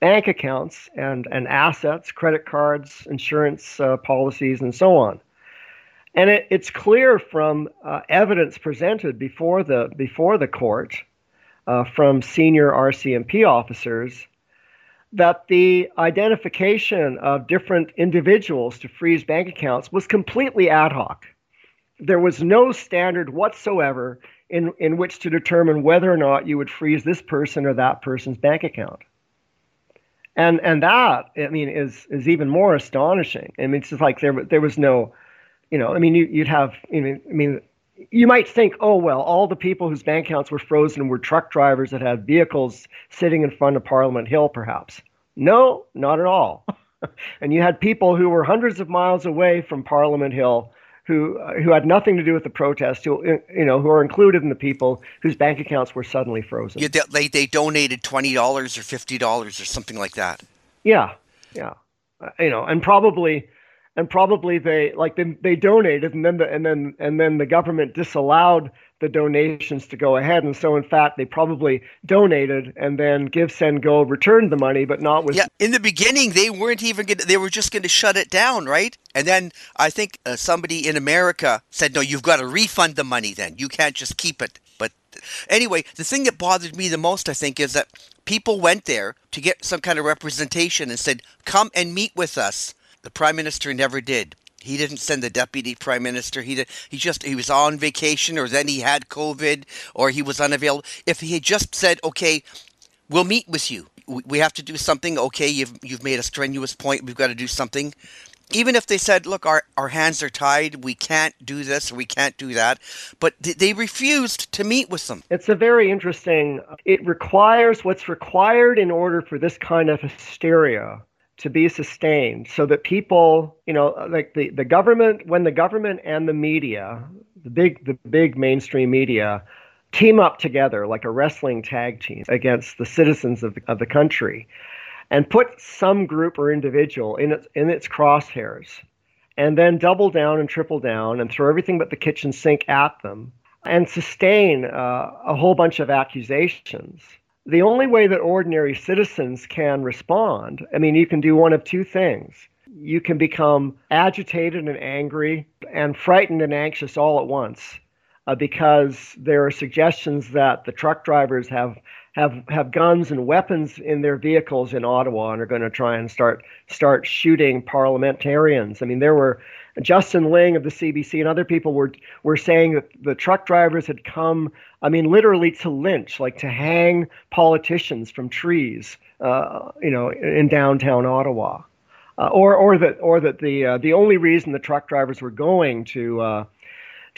[SPEAKER 8] bank accounts and, and assets, credit cards, insurance uh, policies, and so on. And it, it's clear from uh, evidence presented before the, before the court uh, from senior RCMP officers that the identification of different individuals to freeze bank accounts was completely ad hoc. There was no standard whatsoever in, in which to determine whether or not you would freeze this person or that person's bank account. And and that I mean is is even more astonishing. I mean it's just like there there was no, you know, I mean you, would have I mean I mean you might think, oh, well, all the people whose bank accounts were frozen were truck drivers that had vehicles sitting in front of Parliament Hill, perhaps. No, not at all. (laughs) and you had people who were hundreds of miles away from Parliament Hill who who had nothing to do with the protest, who you know, who are included in the people whose bank accounts were suddenly frozen.
[SPEAKER 6] Yeah, they they donated twenty dollars or fifty dollars or something like that.
[SPEAKER 8] Yeah, yeah, uh, you know, and probably and probably they like they, they donated and then the, and then and then the government disallowed the donations to go ahead and so in fact they probably donated and then give send go returned the money but not with
[SPEAKER 6] Yeah, in the beginning they weren't even going they were just going to shut it down, right? And then I think uh, somebody in America said no, you've got to refund the money then. You can't just keep it. But anyway, the thing that bothered me the most I think is that people went there to get some kind of representation and said, "Come and meet with us." The prime minister never did. He didn't send the deputy prime minister. He did, he just he was on vacation or then he had COVID or he was unavailable. If he had just said, "Okay, we'll meet with you. We have to do something. Okay, you've you've made a strenuous point. We've got to do something." Even if they said, "Look, our our hands are tied. We can't do this we can't do that," but th- they refused to meet with them.
[SPEAKER 8] It's a very interesting. It requires what's required in order for this kind of hysteria to be sustained, so that people, you know, like the, the government, when the government and the media, the big the big mainstream media, team up together like a wrestling tag team against the citizens of the, of the country, and put some group or individual in its in its crosshairs, and then double down and triple down and throw everything but the kitchen sink at them and sustain uh, a whole bunch of accusations. The only way that ordinary citizens can respond, I mean, you can do one of two things. You can become agitated and angry and frightened and anxious all at once uh, because there are suggestions that the truck drivers have have have guns and weapons in their vehicles in Ottawa and are going to try and start start shooting parliamentarians. I mean, there were Justin Ling of the CBC and other people were were saying that the truck drivers had come. I mean, literally to lynch, like to hang politicians from trees, uh, you know, in downtown Ottawa, uh, or or that or that the uh, the only reason the truck drivers were going to uh,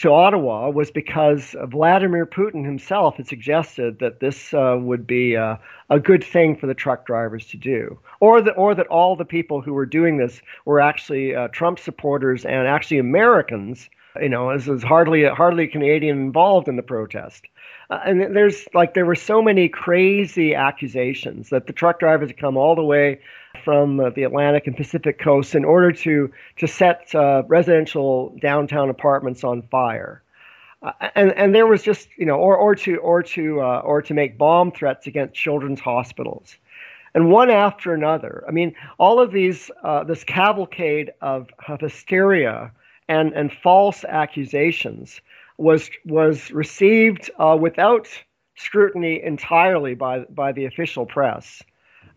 [SPEAKER 8] to Ottawa was because Vladimir Putin himself had suggested that this uh, would be uh, a good thing for the truck drivers to do, or that or that all the people who were doing this were actually uh, Trump supporters and actually Americans. You know, as there's hardly hardly a Canadian involved in the protest. Uh, and there's like there were so many crazy accusations that the truck drivers had come all the way from uh, the Atlantic and Pacific coasts in order to to set uh, residential downtown apartments on fire. Uh, and and there was just you know or or to or to uh, or to make bomb threats against children's hospitals and one after another i mean all of these uh, this cavalcade of, of hysteria and and false accusations was was received uh, without scrutiny entirely by by the official press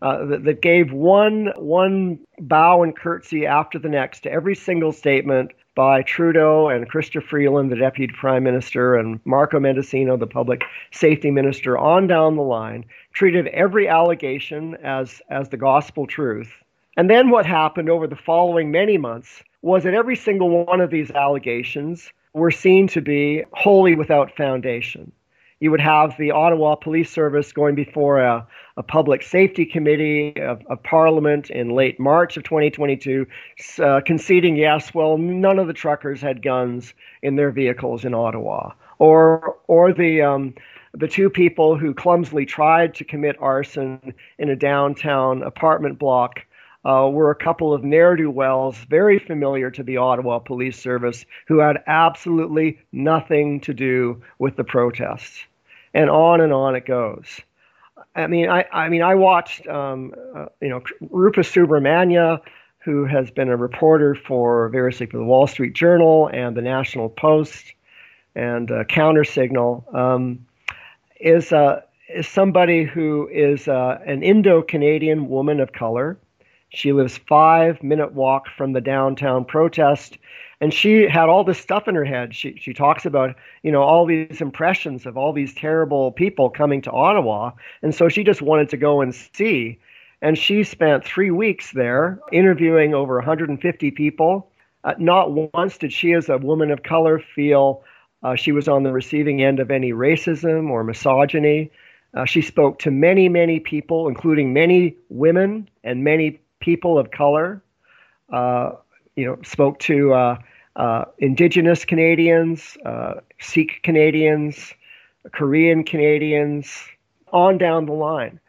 [SPEAKER 8] uh, that, that gave one one bow and curtsy after the next to every single statement by Trudeau and Chrystia Freeland, the Deputy Prime Minister, and Marco Mendicino, the Public Safety Minister, on down the line, treated every allegation as, as the gospel truth. And then what happened over the following many months was that every single one of these allegations were seen to be wholly without foundation. You would have the Ottawa Police Service going before a, a public safety committee of, of, Parliament in late March of 2022, uh, conceding, yes, well, none of the truckers had guns in their vehicles in Ottawa. Or, or the, um, the two people who clumsily tried to commit arson in a downtown apartment block uh, were a couple of ne'er do wells, very familiar to the Ottawa Police Service, who had absolutely nothing to do with the protests. And on and on it goes. I mean, I, I mean, I watched, um, uh, you know, Rupa Subramanya, who has been a reporter for variously for the Wall Street Journal and the National Post and uh, Counter Signal, um, is uh, is somebody who is uh, an Indo-Canadian woman of color she lives five minute walk from the downtown protest. And she had all this stuff in her head. She, she talks about, you know, all these impressions of all these terrible people coming to Ottawa. And so she just wanted to go and see. And she spent three weeks there interviewing over 150 people. Uh, not once did she, as a woman of color, feel uh, she was on the receiving end of any racism or misogyny. Uh, she spoke to many, many people, including many women and many people of color. Uh, you know, spoke to uh, uh, Indigenous Canadians, uh, Sikh Canadians, Korean Canadians, on down the line.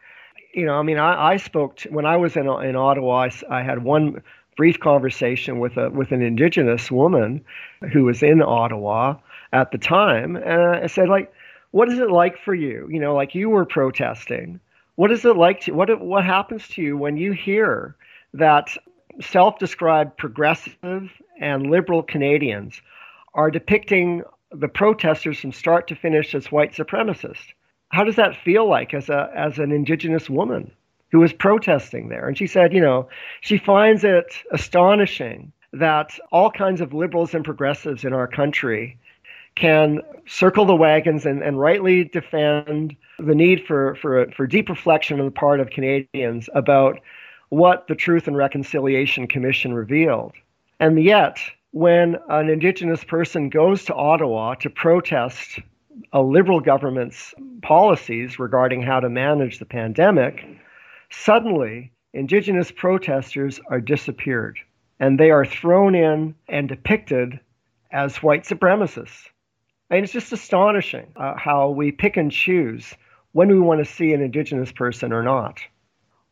[SPEAKER 8] You know, I mean, I, I spoke to, when I was in in Ottawa. I, I had one brief conversation with a with an indigenous woman who was in Ottawa at the time, and I said like, "What is it like for you? You know, like you were protesting. What is it like to what what happens to you when you hear that self-described progressive and liberal Canadians are depicting the protesters from start to finish as white supremacists?" How does that feel like as a as an indigenous woman? who was protesting there. And she said, you know, she finds it astonishing that all kinds of liberals and progressives in our country can circle the wagons and, and rightly defend the need for, for, for deep reflection on the part of Canadians about what the Truth and Reconciliation Commission revealed. And yet, when an Indigenous person goes to Ottawa to protest a Liberal government's policies regarding how to manage the pandemic, Suddenly, indigenous protesters are disappeared and they are thrown in and depicted as white supremacists. And it's just astonishing uh, how we pick and choose when we want to see an indigenous person or not,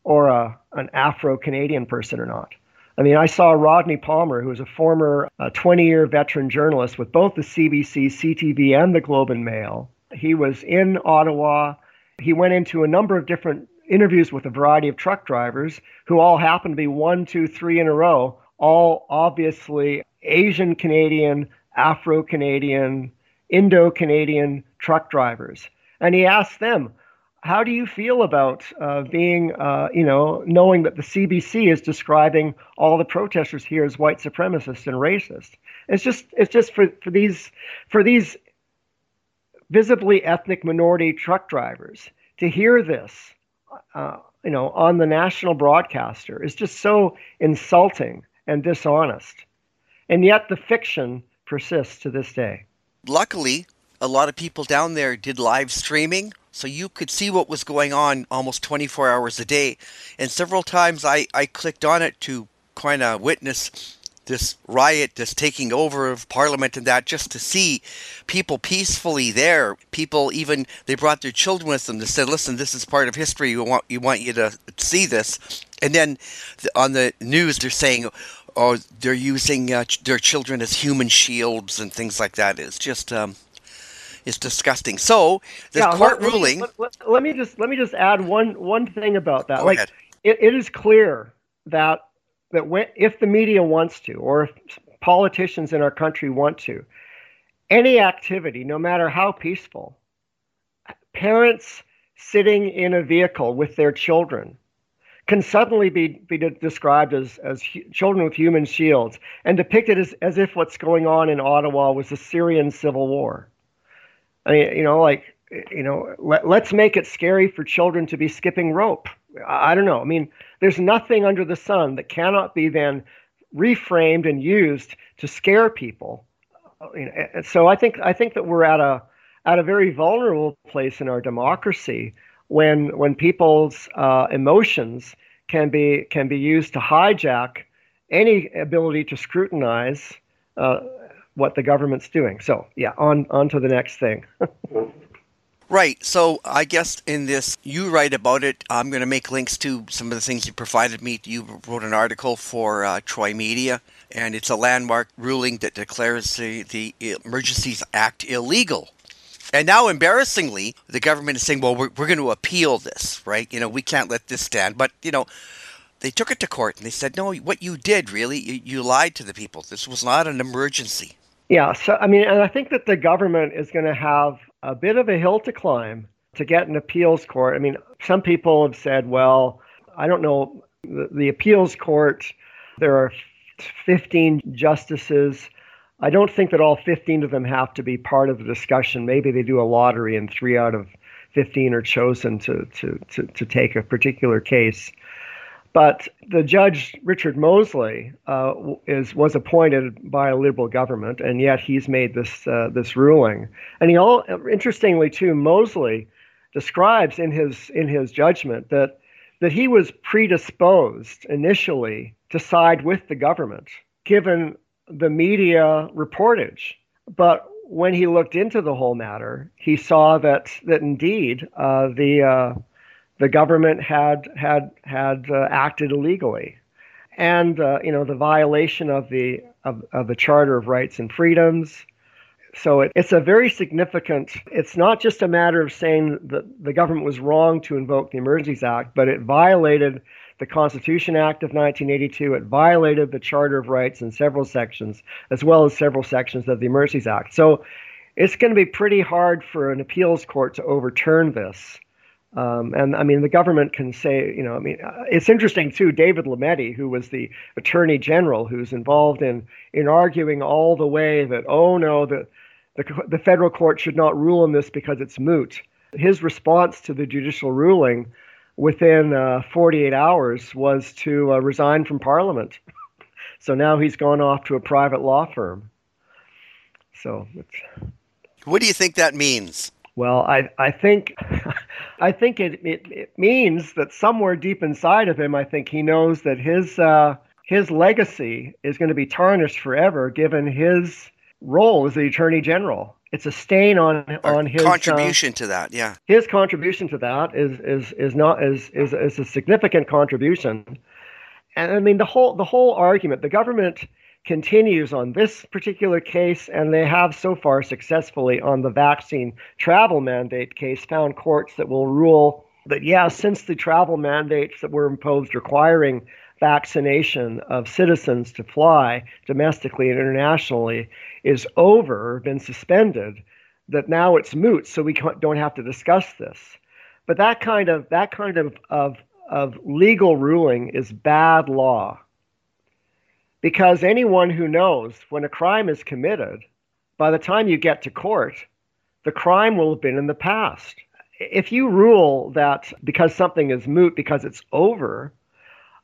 [SPEAKER 8] or a, an Afro Canadian person or not. I mean, I saw Rodney Palmer, who is a former 20 uh, year veteran journalist with both the CBC, CTV, and the Globe and Mail. He was in Ottawa. He went into a number of different interviews with a variety of truck drivers who all happened to be one, two, three in a row, all obviously Asian Canadian, Afro Canadian, Indo Canadian truck drivers. And he asked them, how do you feel about uh, being, uh, you know, knowing that the CBC is describing all the protesters here as white supremacists and racist? It's just, it's just for, for these, for these visibly ethnic minority truck drivers to hear this uh, you know, on the national broadcaster is just so insulting and dishonest. And yet the fiction persists to this day.
[SPEAKER 6] Luckily, a lot of people down there did live streaming, so you could see what was going on almost 24 hours a day. And several times I, I clicked on it to kind of witness this riot, this taking over of Parliament, and that just to see people peacefully there. People even they brought their children with them. They said, "Listen, this is part of history. We want you want you to see this." And then on the news, they're saying, "Oh, they're using uh, their children as human shields and things like that." It's just. Um, it's disgusting. So the yeah, court
[SPEAKER 8] let,
[SPEAKER 6] ruling.
[SPEAKER 8] Let, let, let, me just let me just add one one thing about that.
[SPEAKER 6] Go
[SPEAKER 8] like. It, it is clear that that when, if the media wants to, or if politicians in our country want to, any activity, no matter how peaceful, parents sitting in a vehicle with their children can suddenly be, be described as, as children with human shields and depicted as, as if what's going on in Ottawa was the Syrian civil war. I mean, you know, like, you know, let, let's make it scary for children to be skipping rope. I don't know. I mean, there's nothing under the sun that cannot be then reframed and used to scare people. So I think I think that we're at a at a very vulnerable place in our democracy when when people's uh, emotions can be can be used to hijack any ability to scrutinize uh, what the government's doing. So yeah, on on to the next thing. (laughs)
[SPEAKER 6] Right. So I guess in this, you write about it. I'm going to make links to some of the things you provided me. You wrote an article for uh, Troy Media, and it's a landmark ruling that declares the, the Emergencies Act illegal. And now, embarrassingly, the government is saying, well, we're, we're going to appeal this, right? You know, we can't let this stand. But, you know, they took it to court and they said, no, what you did really, you, you lied to the people. This was not an emergency.
[SPEAKER 8] Yeah. So, I mean, and I think that the government is going to have a bit of a hill to climb to get an appeals court. I mean, some people have said, well, I don't know, the, the appeals court, there are 15 justices. I don't think that all 15 of them have to be part of the discussion. Maybe they do a lottery and three out of 15 are chosen to, to, to, to take a particular case. But the judge, Richard Mosley, uh, is was appointed by a liberal government, and yet he's made this uh, this ruling. And he all interestingly too, Mosley describes in his in his judgment that that he was predisposed initially to side with the government, given the media reportage. But when he looked into the whole matter, he saw that that indeed uh, the uh, the government had had had uh, acted illegally, and uh, you know the violation of the of, of the Charter of Rights and Freedoms. So it, it's a very significant. It's not just a matter of saying that the government was wrong to invoke the Emergencies Act, but it violated the Constitution Act of 1982. It violated the Charter of Rights in several sections, as well as several sections of the Emergencies Act. So it's going to be pretty hard for an appeals court to overturn this. Um, and I mean, the government can say, you know, I mean, uh, it's interesting too. David Lametti, who was the attorney general, who's involved in in arguing all the way that, oh no, the the, the federal court should not rule on this because it's moot. His response to the judicial ruling within uh, 48 hours was to uh, resign from Parliament. (laughs) so now he's gone off to a private law firm. So,
[SPEAKER 6] what do you think that means?
[SPEAKER 8] Well, I I think (laughs) I think it, it, it means that somewhere deep inside of him, I think he knows that his uh, his legacy is going to be tarnished forever, given his role as the attorney general. It's a stain on
[SPEAKER 6] Our
[SPEAKER 8] on his
[SPEAKER 6] contribution
[SPEAKER 8] Uh,
[SPEAKER 6] to that, yeah.
[SPEAKER 8] his contribution to that is is is not is is is a significant contribution. And I mean the whole the whole argument, the government continues on this particular case, and they have so far successfully on the vaccine travel mandate case found courts that will rule that, yeah, since the travel mandates that were imposed requiring vaccination of citizens to fly domestically and internationally is over, been suspended, that now it's moot, so we don't have to discuss this. But that kind of that kind of, of of legal ruling is bad law because anyone who knows when a crime is committed, by the time you get to court, the crime will have been in the past. If you rule that because something is moot because it's over,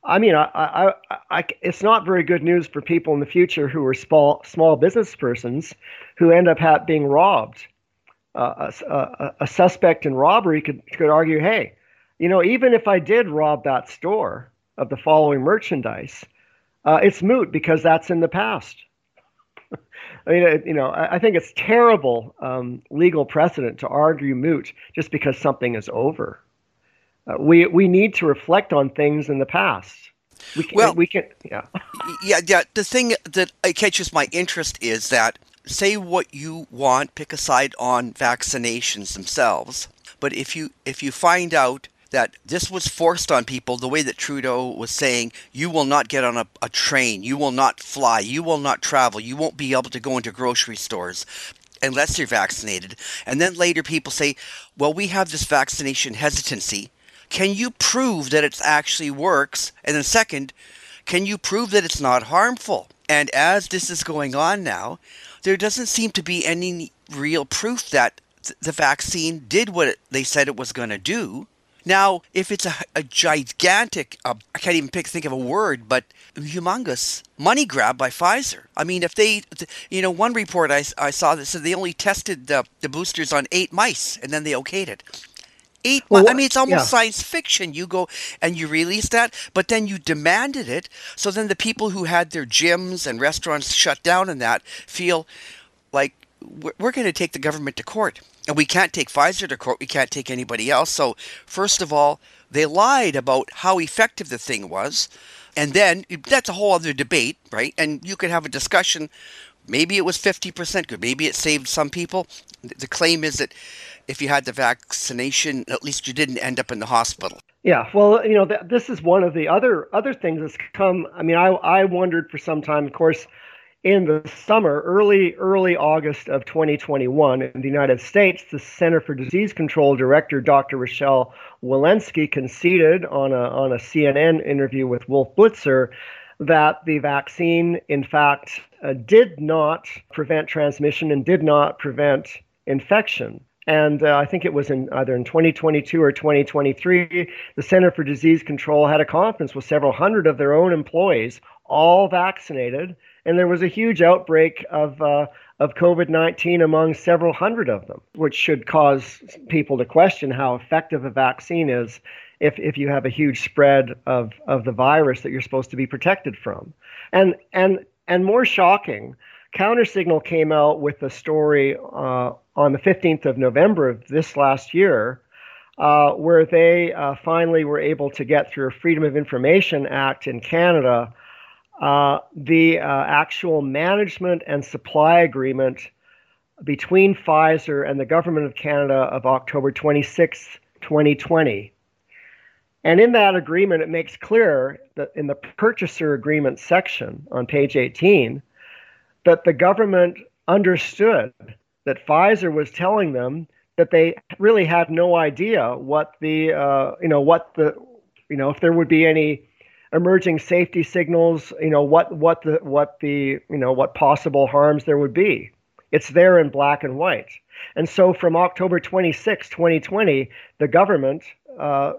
[SPEAKER 8] I mean, I, I, I, it's not very good news for people in the future who are small, small business persons who end up ha- being robbed. Uh, a, a, a suspect in robbery could, could argue, hey, you know, even if I did rob that store of the following merchandise, uh, it's moot because that's in the past. (laughs) I mean, you know, I, I think it's terrible um, legal precedent to argue moot just because something is over. Uh, we we need to reflect on things in the past. We can,
[SPEAKER 6] Well-
[SPEAKER 8] we can, yeah. (laughs)
[SPEAKER 6] yeah, yeah. The thing that catches my interest is that say what you want, pick a side on vaccinations themselves, but if you if you find out that this was forced on people the way that Trudeau was saying, you will not get on a, a train, you will not fly, you will not travel, you won't be able to go into grocery stores unless you're vaccinated. And then later people say, well, we have this vaccination hesitancy. Can you prove that it actually works? And then, second, can you prove that it's not harmful? And as this is going on now, there doesn't seem to be any real proof that th- the vaccine did what it, they said it was going to do. Now, if it's a, a gigantic, uh, I can't even pick, think of a word, but humongous money grab by Pfizer. I mean, if they, th- you know, one report I saw that said they only tested the, the boosters on eight mice and then they okayed it. Eight
[SPEAKER 8] Well,
[SPEAKER 6] mi- I mean, it's almost
[SPEAKER 8] yeah.
[SPEAKER 6] science fiction. You go and you release that, but then you demanded it. So then the people who had their gyms and restaurants shut down and that feel like we're, we're going to take the government to court. And we can't take Pfizer to court. We can't take anybody else. So, first of all, they lied about how effective the thing was. And then that's a whole other debate, right? And you could have a discussion. Maybe it was 50% good. Maybe it saved some people. The claim is that if you had the vaccination, at least you didn't end up in the hospital.
[SPEAKER 8] Yeah, well, you know, th- this is one of the other other things that's come. I mean, I I wondered for some time. Of course, in the summer, early early August of 2021, in the United States, the Center for Disease Control Director Dr. Rochelle Walensky conceded on a on a CNN interview with Wolf Blitzer that the vaccine, in fact, uh, did not prevent transmission and did not prevent infection. And uh, I think it was in either in 2022 or 2023, the Center for Disease Control had a conference with several hundred of their own employees, all vaccinated, and there was a huge outbreak of uh, of COVID-19 among several hundred of them, which should cause people to question how effective a vaccine is if if you have a huge spread of of the virus that you're supposed to be protected from. And and and more shocking, Countersignal came out with a story uh, on the 15th of November of this last year, uh, where they uh, finally were able to get through a Freedom of Information Act in Canada uh, the uh, actual management and supply agreement between Pfizer and the Government of Canada of October 26, 2020. And in that agreement, it makes clear that in the purchaser agreement section on page 18, that the government understood that Pfizer was telling them that they really had no idea what the, uh, you know, what the, you know, if there would be any emerging safety signals, you know, what, what the, what the, you know, what possible harms there would be. It's there in black and white. And so from October 26, 2020, the government, uh,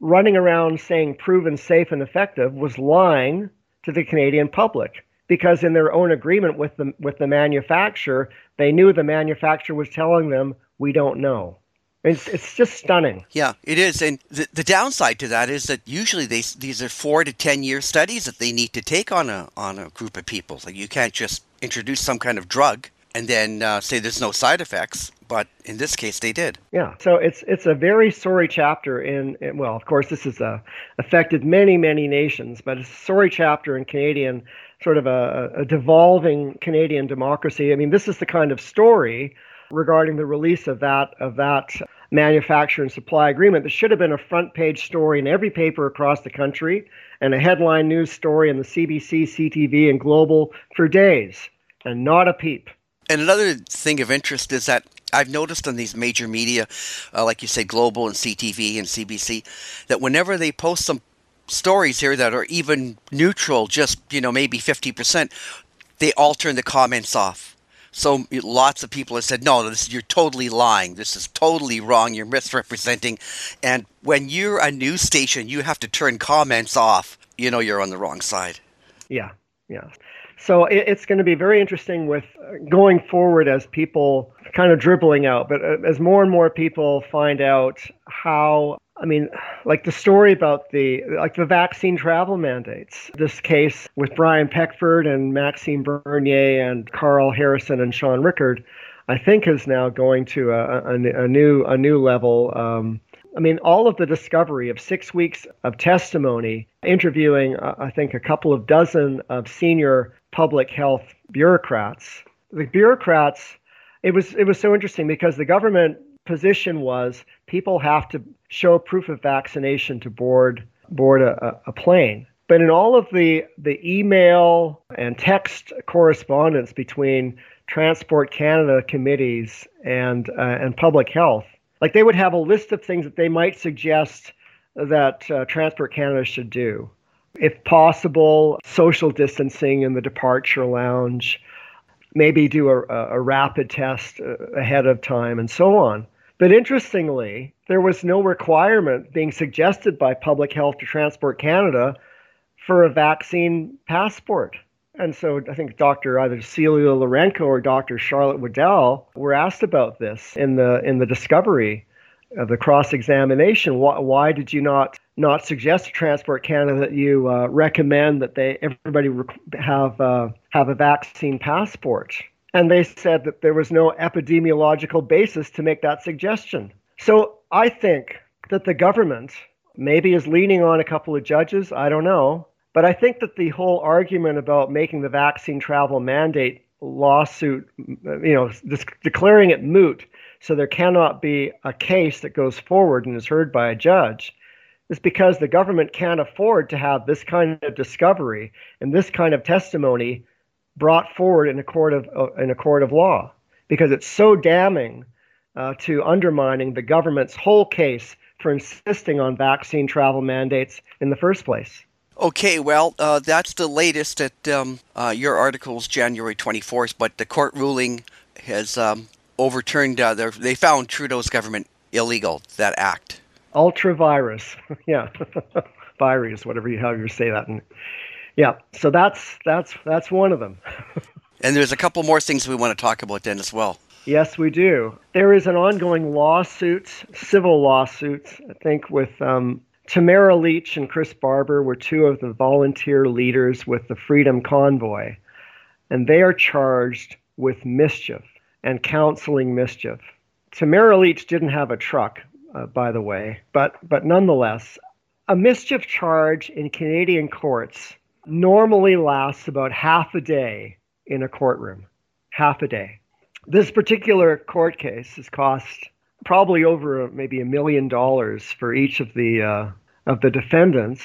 [SPEAKER 8] running around saying proven safe and effective, was lying to the Canadian public because in their own agreement with the with the manufacturer, they knew the manufacturer was telling them we don't know. It's, it's just stunning.
[SPEAKER 6] Yeah, it is. And the, the downside to that is that usually they, these are four to 10 year studies that they need to take on a, on a group of people. Like you can't just introduce some kind of drug and then uh, say there's no side effects. But in this case, they did.
[SPEAKER 8] Yeah. So it's it's a very sorry chapter in, in well, of course, this has uh, affected many many nations, but it's a sorry chapter in Canadian sort of a, a devolving Canadian democracy. I mean, this is the kind of story regarding the release of that of that manufacturer and supply agreement that should have been a front page story in every paper across the country and a headline news story in the CBC, CTV, and Global for days, and not a peep.
[SPEAKER 6] And another thing of interest is that I've noticed on these major media, uh, like you say, Global and CTV and CBC, that whenever they post some stories here that are even neutral, just you know maybe fifty percent, they all turn the comments off. So lots of people have said, "No, this you're totally lying. This is totally wrong. You're misrepresenting." And when you're a news station, you have to turn comments off. You know you're on the wrong side.
[SPEAKER 8] Yeah, yeah. So it's going to be very interesting with uh, going forward as people kind of dribbling out, but uh, as more and more people find out how I mean, like the story about the like the vaccine travel mandates. This case with Brian Peckford and Maxime Bernier and Carl Harrison and Sean Rickard, I think is now going to a, a, a new a new level. Um, I mean, all of the discovery of six weeks of testimony, interviewing, uh, I think, a couple of dozen of senior public health bureaucrats. The bureaucrats, it was it was so interesting because the government position was people have to show proof of vaccination to board board a, a plane. But in all of the the email and text correspondence between Transport Canada committees and uh, and public health, like they would have a list of things that they might suggest that uh, Transport Canada should do. If possible, social distancing in the departure lounge, maybe do a, a rapid test uh, ahead of time, and so on. But interestingly, there was no requirement being suggested by Public Health to Transport Canada for a vaccine passport. And so I think Dr. either Celia Lourenco or Dr. Charlotte Waddell were asked about this in the in the discovery of the cross examination. Why, why, did you not not suggest to Transport Canada that you uh, recommend that they everybody have uh, have a vaccine passport? And they said that there was no epidemiological basis to make that suggestion. So I think that the government maybe is leaning on a couple of judges. I don't know. But I think that the whole argument about making the vaccine travel mandate lawsuit, you know, declaring it moot so there cannot be a case that goes forward and is heard by a judge is because the government can't afford to have this kind of discovery and this kind of testimony brought forward in a court of uh, in a court of law because it's so damning uh, to undermining the government's whole case for insisting on vaccine travel mandates in the first place.
[SPEAKER 6] Okay, well, uh, that's the latest at um, uh, your article's January 24th, but the court ruling has um, overturned, uh, their, they found Trudeau's government illegal, that act.
[SPEAKER 8] Ultra virus, (laughs) yeah. (laughs) virus, whatever you, however you say that. Yeah, so that's that's that's one of them. (laughs)
[SPEAKER 6] and there's a couple more things we want to talk about then as well.
[SPEAKER 8] Yes, we do. There is an ongoing lawsuit, civil lawsuits, I think, with um, Tamara Lich and Chris Barber were two of the volunteer leaders with the Freedom Convoy, and they are charged with mischief and counseling mischief. Tamara Lich didn't have a truck, uh, by the way, but but nonetheless, a mischief charge in Canadian courts normally lasts about half a day in a courtroom. Half a day. This particular court case has cost probably over maybe a million dollars for each of the uh, of the defendants,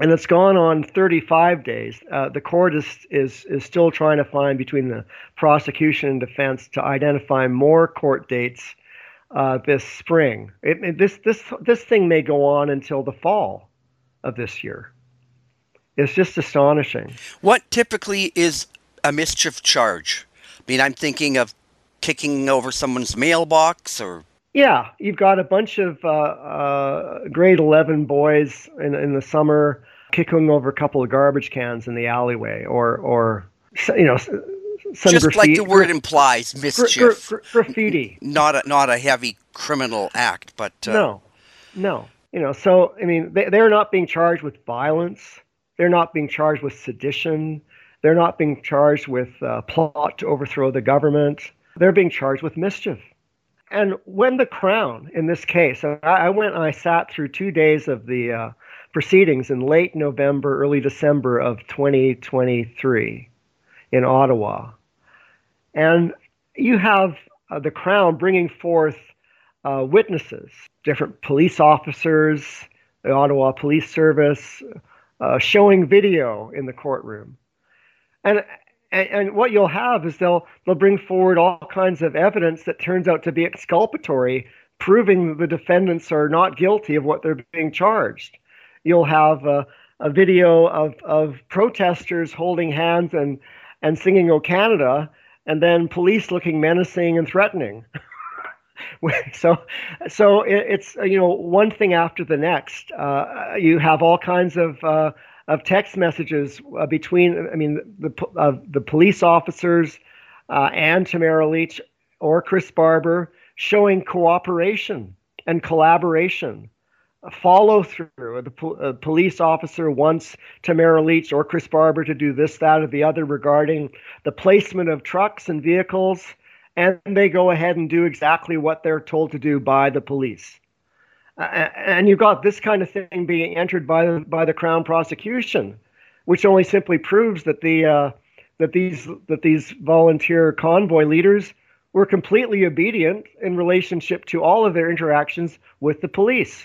[SPEAKER 8] and it's gone on 35 days. Uh, the court is is is still trying to find between the prosecution and defense to identify more court dates uh, this spring. It, it, this this this thing may go on until the fall of this year. It's just astonishing.
[SPEAKER 6] What typically is a mischief charge? I mean, I'm thinking of kicking over someone's mailbox or.
[SPEAKER 8] Yeah, you've got a bunch of uh, uh, grade 11 boys in, in the summer kicking over a couple of garbage cans in the alleyway, or, or you know, some
[SPEAKER 6] Just
[SPEAKER 8] graffiti,
[SPEAKER 6] like the word implies, mischief.
[SPEAKER 8] gra- gra- graffiti.
[SPEAKER 6] Not a, not a heavy criminal act, but uh,
[SPEAKER 8] No, no. You know, so I mean, they, they're not being charged with violence. They're not being charged with sedition. They're not being charged with uh, plot to overthrow the government. They're being charged with mischief. And when the Crown, in this case, I, I went and I sat through two days of the uh, proceedings in late November, early December of 2023 in Ottawa. And you have uh, the Crown bringing forth uh, witnesses, different police officers, the Ottawa Police Service, uh, showing video in the courtroom. And, and and what you'll have is they'll they'll bring forward all kinds of evidence that turns out to be exculpatory, proving that the defendants are not guilty of what they're being charged. You'll have a, a video of, of protesters holding hands and and singing "O Canada," and then police looking menacing and threatening. (laughs) (laughs) so so it, it's you know one thing after the next. Uh, you have all kinds of uh, of text messages uh, between I mean the uh, the police officers uh, and Tamara Lich or Chris Barber showing cooperation and collaboration. Follow through. The po- uh, police officer wants Tamara Lich or Chris Barber to do this, that, or the other regarding the placement of trucks and vehicles and they go ahead and do exactly what they're told to do by the police. Uh, and you've got this kind of thing being entered by the, by the Crown prosecution, which only simply proves that the uh, that these that these volunteer convoy leaders were completely obedient in relationship to all of their interactions with the police.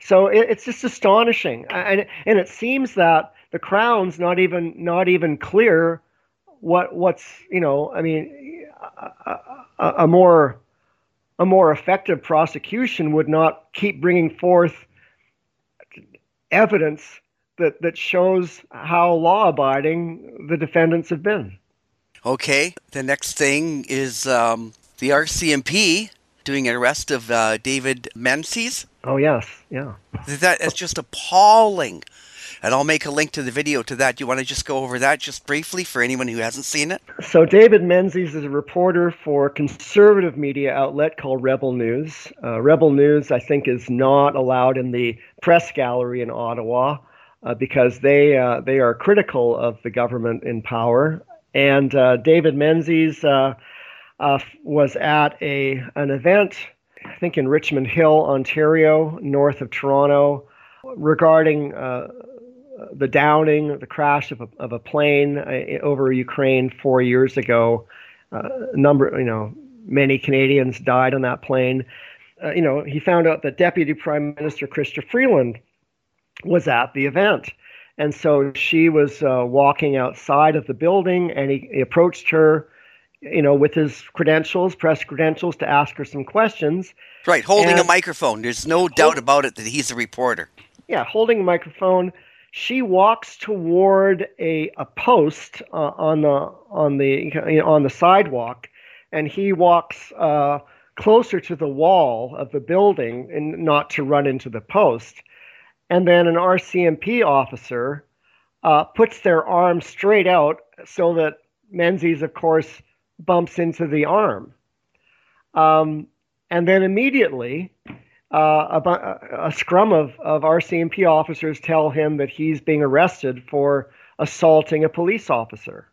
[SPEAKER 8] So it, it's just astonishing, and and it seems that the Crown's not even not even clear what what's you know I mean a, a, a more a more effective prosecution would not keep bringing forth evidence that that shows how law abiding the defendants have been.
[SPEAKER 6] Okay, the next thing is um, the RCMP doing an arrest of uh, David Menzies.
[SPEAKER 8] Oh yes, yeah.
[SPEAKER 6] That is just appalling. And I'll make a link to the video to that. Do you want to just go over that just briefly for anyone who hasn't seen it?
[SPEAKER 8] So David Menzies is a reporter for a conservative media outlet called Rebel News. Uh, Rebel News, I think, is not allowed in the press gallery in Ottawa uh, because they uh, they are critical of the government in power. And uh, David Menzies uh, uh, was at a an event, I think, in Richmond Hill, Ontario, north of Toronto, regarding the downing, the crash of a, of a plane uh, over Ukraine four years ago. Uh, number, you know, many Canadians died on that plane. Uh, you know, he found out that Deputy Prime Minister Chrystia Freeland was at the event. And so she was uh, walking outside of the building, and he, he approached her, you know, with his credentials, press credentials, to ask her some questions.
[SPEAKER 6] Right, holding
[SPEAKER 8] And-
[SPEAKER 6] a microphone. There's no doubt about it that he's a reporter.
[SPEAKER 8] yeah, holding a microphone. She walks toward a, a post uh, on the on the you know, on the sidewalk, and he walks uh, closer to the wall of the building, and not to run into the post. And then an RCMP officer uh, puts their arm straight out so that Menzies, of course, bumps into the arm. Um, and then immediately, uh, a, a scrum of, of RCMP officers tell him that he's being arrested for assaulting a police officer.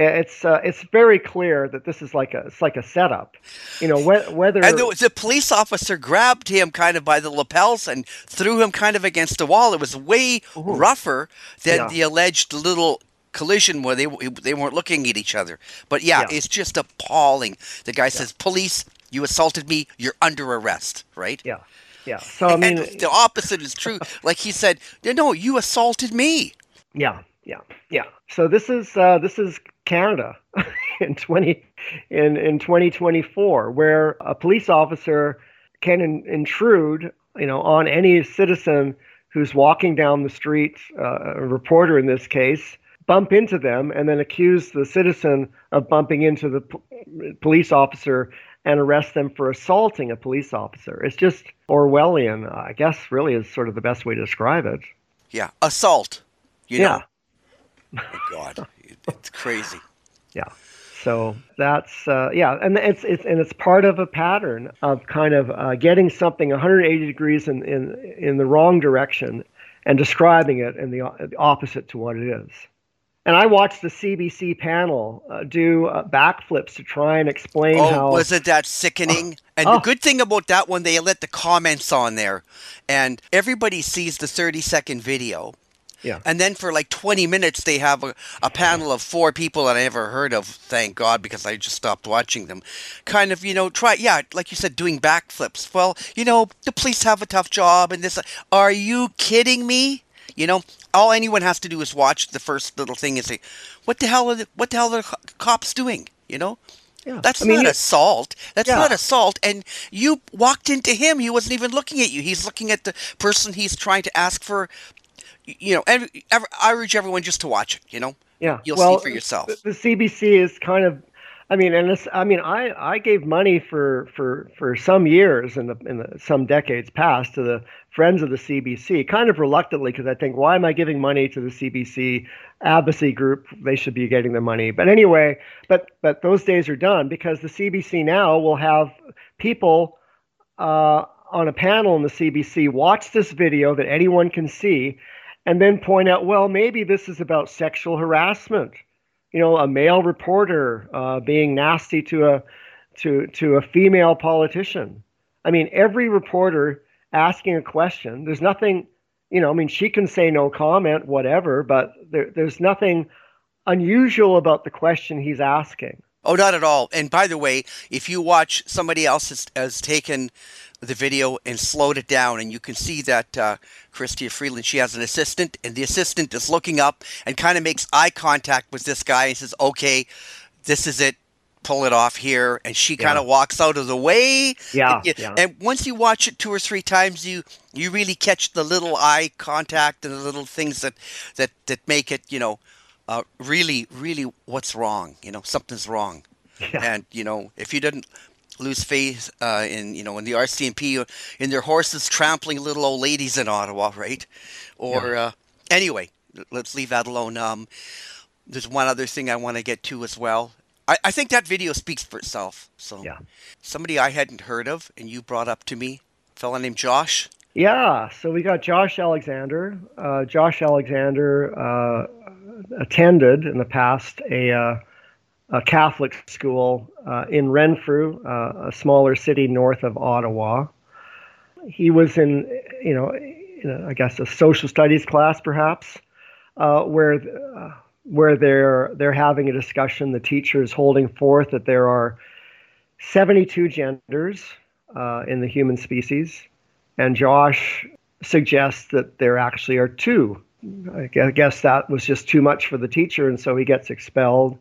[SPEAKER 8] It's uh, it's very clear that this is like a it's like a setup. You know, whe- whether
[SPEAKER 6] And the, the police officer grabbed him kind of by the lapels and threw him kind of against the wall. It was way rougher than
[SPEAKER 8] Yeah.
[SPEAKER 6] the alleged little collision where they they weren't looking at each other. But yeah,
[SPEAKER 8] Yeah.
[SPEAKER 6] it's just appalling. The guy says, "Police, you assaulted me. You're under arrest." Right?
[SPEAKER 8] yeah, yeah. So I mean,
[SPEAKER 6] and the opposite is true. (laughs) like he said, "No, you assaulted me."
[SPEAKER 8] Yeah, yeah, yeah. So this is uh, this is Canada (laughs) in twenty in in twenty twenty four, where a police officer can in, intrude, you know, on any citizen who's walking down the street, uh, a reporter in this case, bump into them, and then accuse the citizen of bumping into the p- police officer and arrest them for assaulting a police officer. It's just Orwellian, I guess. Really, is sort of the best way to describe it.
[SPEAKER 6] Yeah, assault. You
[SPEAKER 8] Yeah.
[SPEAKER 6] know. My God, it's crazy. (laughs)
[SPEAKER 8] Yeah. So that's uh, yeah, and it's it's and it's part of a pattern of kind of uh, getting something 180 degrees in, in in the wrong direction and describing it in the, the opposite to what it is. And I watched the CBC panel uh, do uh, backflips to try and explain
[SPEAKER 6] Oh,
[SPEAKER 8] how
[SPEAKER 6] wasn't that sickening? and
[SPEAKER 8] Oh.
[SPEAKER 6] the good thing about that one, they let the comments on there, and everybody sees the 30 second video.
[SPEAKER 8] Yeah.
[SPEAKER 6] And then for like 20 minutes, they have a, a panel of four people that I never heard of, thank God, because I just stopped watching them. Kind of, you know, try, yeah, like you said, doing backflips. Well, you know, the police have a tough job, and this. Are you kidding me? You know, all anyone has to do is watch the first little thing and say, "What the hell are the, what the hell are the cops doing?" You know,
[SPEAKER 8] Yeah.
[SPEAKER 6] that's
[SPEAKER 8] I mean,
[SPEAKER 6] not assault. That's
[SPEAKER 8] Yeah.
[SPEAKER 6] not assault. And you walked into him. He wasn't even looking at you. He's looking at the person he's trying to ask for. You know, every, every, I urge everyone just to watch it. You know,
[SPEAKER 8] Yeah,
[SPEAKER 6] You'll
[SPEAKER 8] well,
[SPEAKER 6] see for yourself.
[SPEAKER 8] The, the CBC is kind of, I mean, and this, I mean, I, I gave money for for for some years in the in the, some decades past to the friends of the CBC, kind of reluctantly because I think, why am I giving money to the CBC advocacy group? They should be getting the money. But anyway, but but those days are done because the CBC now will have people uh, on a panel in the CBC watch this video that anyone can see and then point out, well, maybe this is about sexual harassment. You know, a male reporter uh, being nasty to a to to a female politician. I mean, every reporter asking a question. There's nothing, you know. I mean, she can say no comment, whatever, but there, there's nothing unusual about the question he's asking.
[SPEAKER 6] Oh, not at all. And by the way, if you watch, somebody else has, has taken the video and slowed it down, and you can see that uh, Chrystia Freeland, she has an assistant, and the assistant is looking up and kind of makes eye contact with this guy and says, "Okay, this is it. Pull it off here." And she kind of walks out of the way.
[SPEAKER 8] Yeah,
[SPEAKER 6] And, you-
[SPEAKER 8] yeah.
[SPEAKER 6] and once you watch it two or three times, you you really catch the little eye contact and the little things that that that make it, you know, uh, really, really, what's wrong? You know, something's wrong.
[SPEAKER 8] Yeah.
[SPEAKER 6] And you know, if you didn't lose faith uh, in you know in the RCMP uh, in their horses trampling little old ladies in Ottawa, right? Or uh, anyway, let's leave that alone. Um, there's one other thing I want to get to as well. I, I think that video speaks for itself. So
[SPEAKER 8] Yeah.
[SPEAKER 6] somebody I hadn't heard of, and you brought up to me, a fella named Josh.
[SPEAKER 8] Yeah, so we got Josh Alexander. Uh, Josh Alexander uh, attended in the past a, uh, a Catholic school uh, in Renfrew, uh, a smaller city north of Ottawa. He was in, you know, in a, I guess a social studies class perhaps, uh, where uh, where they're they're having a discussion. The teacher is holding forth that there are 72 genders uh, in the human species. And Josh suggests that there actually are two. I guess that was just too much for the teacher, and so he gets expelled.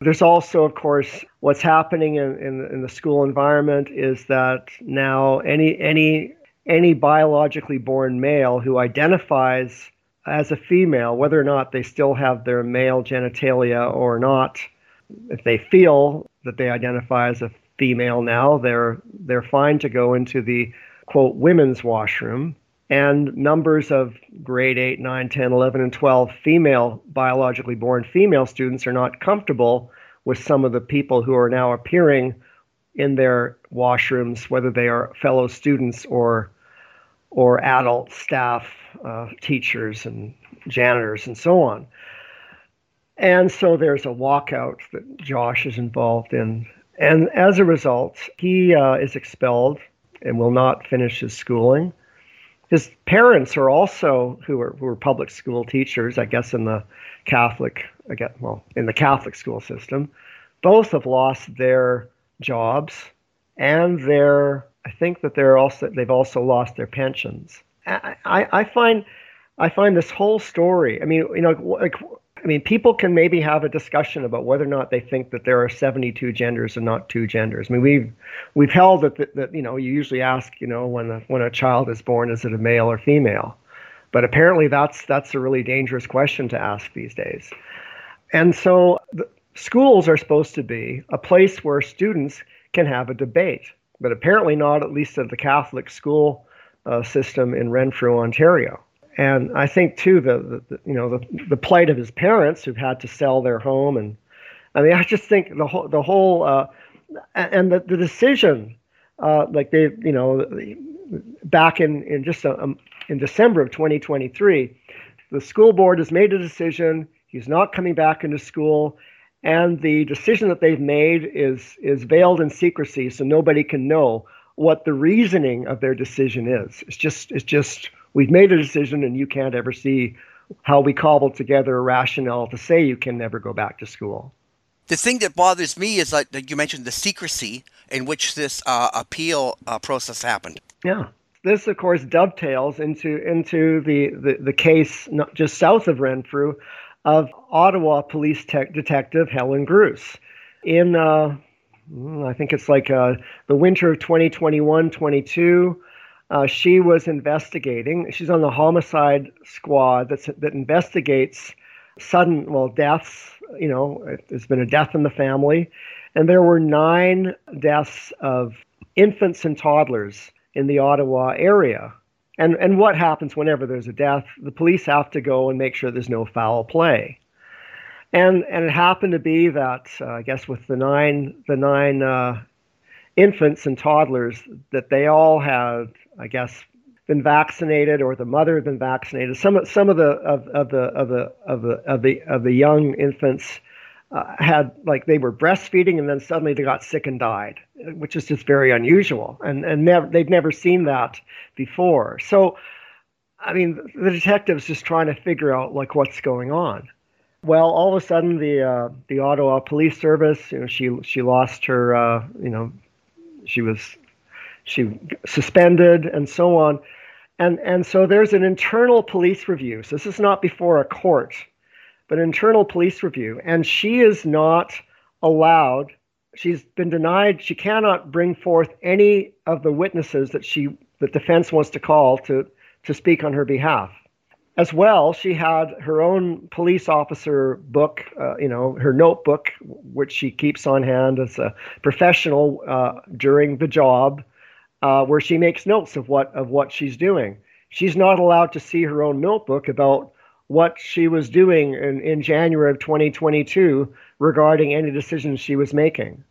[SPEAKER 8] There's also, of course, what's happening in, in, in the school environment is that now any any any biologically born male who identifies as a female, whether or not they still have their male genitalia or not, if they feel that they identify as a female now, they're they're fine to go into the quote women's washroom. And numbers of grade 8, 9, 10, 11, and 12 female, biologically born female students are not comfortable with some of the people who are now appearing in their washrooms, whether they are fellow students or or adult staff, uh, teachers and janitors and so on. And so there's a walkout that Josh is involved in. And as a result, he uh, is expelled and will not finish his schooling. His parents are also who are who are public school teachers, I guess, in the Catholic, I guess, well, in the Catholic school system. Both have lost their jobs and their. I think that they're also they've also lost their pensions. I, I, I find I find this whole story. I mean, you know, like I mean, people can maybe have a discussion about whether or not they think that there are 72 genders and not two genders. I mean, we've we've held that, that, that you know you usually ask you know when a, when a child is born is it a male or female, but apparently that's that's a really dangerous question to ask these days. And so schools are supposed to be a place where students can have a debate, but apparently not at least at the Catholic school uh, system in Renfrew, Ontario. And I think too the, the, you know the the plight of his parents who've had to sell their home. And I mean I just think the whole the whole uh, and the, the decision uh, like they you know back in in just a, um, in December of 2023 the school board has made a decision. He's not coming back into school and the decision that they've made is is veiled in secrecy so nobody can know what the reasoning of their decision is it's just it's just we've made a decision and you can't ever see how we cobbled together a rationale to say you can never go back to school.
[SPEAKER 6] The thing that bothers me is like you mentioned the secrecy in which this uh, appeal uh, process happened.
[SPEAKER 8] Yeah. This, of course, dovetails into into the, the, the case not just south of Renfrew of Ottawa police te- detective Helen Grus. In, uh, mm, I think it's like uh, the winter of 2021 22, uh, she was investigating. She's on the homicide squad that's, that investigates sudden, well, deaths. You know, there's been a death in the family, and there were nine deaths of infants and toddlers in the Ottawa area. And and what happens whenever there's a death? The police have to go and make sure there's no foul play. And and it happened to be that uh, I guess with the nine the nine uh, infants and toddlers that they all had I guess, been vaccinated or the mother had been vaccinated. Some some of the of, the of the of the of the of the young infants uh, had like they were breastfeeding and then suddenly they got sick and died, which is just very unusual and and never they'd never seen that before. So, I mean, the detectives just trying to figure out like what's going on. Well, all of a sudden, the uh, the Ottawa Police Service, you know, she she lost her, uh, you know, she was she suspended and so on. And, and so there's an internal police review. So this is not before a court, but internal police review. And she is not allowed, she's been denied, she cannot bring forth any of the witnesses that she the defense wants to call to, to speak on her behalf. As well, she had her own police officer book, uh, you know, her notebook, which she keeps on hand as a professional uh, during the job uh, where she makes notes of what of what she's doing. She's not allowed to see her own notebook about what she was doing in, in January of 2022 regarding any decisions she was making.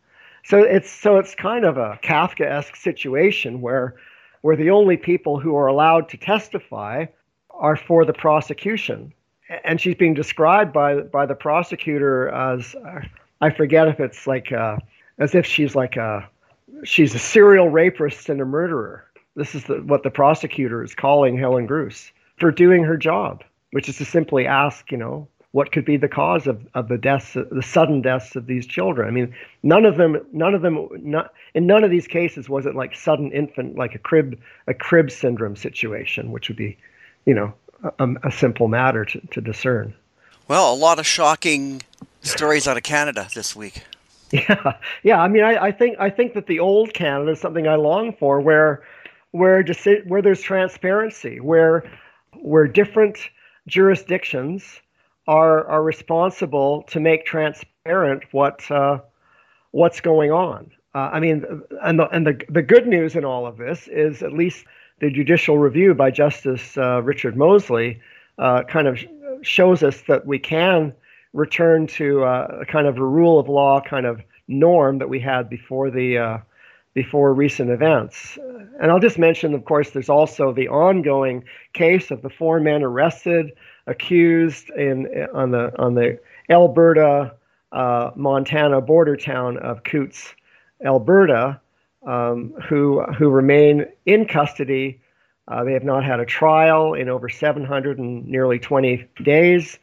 [SPEAKER 8] So it's so it's kind of a Kafkaesque situation where where the only people who are allowed to testify are for the prosecution, and she's being described by by the prosecutor as I forget if it's like uh, as if she's like a she's a serial rapist and a murderer. This is the, what the prosecutor is calling Helen Grus for doing her job, which is to simply ask, you know, what could be the cause of, of the deaths, the sudden deaths of these children. I mean, none of them, none of them, not, in none of these cases was it like sudden infant, like a crib, a crib syndrome situation, which would be, you know, a, a simple matter to, to discern.
[SPEAKER 6] Well, a lot of shocking stories out of Canada this week. (laughs)
[SPEAKER 8] Yeah, yeah. I mean, I, I think I think that the old Canada is something I long for, where where deci- where there's transparency, where where different jurisdictions are are responsible to make transparent what uh, what's going on. Uh, I mean, and the and the the good news in all of this is at least the judicial review by Justice uh, Richard Mosley uh, kind of shows us that we can return to uh, a kind of a rule of law kind of norm that we had before the uh, before recent events. And I'll just mention, of course, there's also the ongoing case of the four men arrested, accused in on the on the Alberta uh, Montana border town of Coutts, Alberta, um, who who remain in custody. Uh, they have not had a trial in over 700 and nearly 20 days.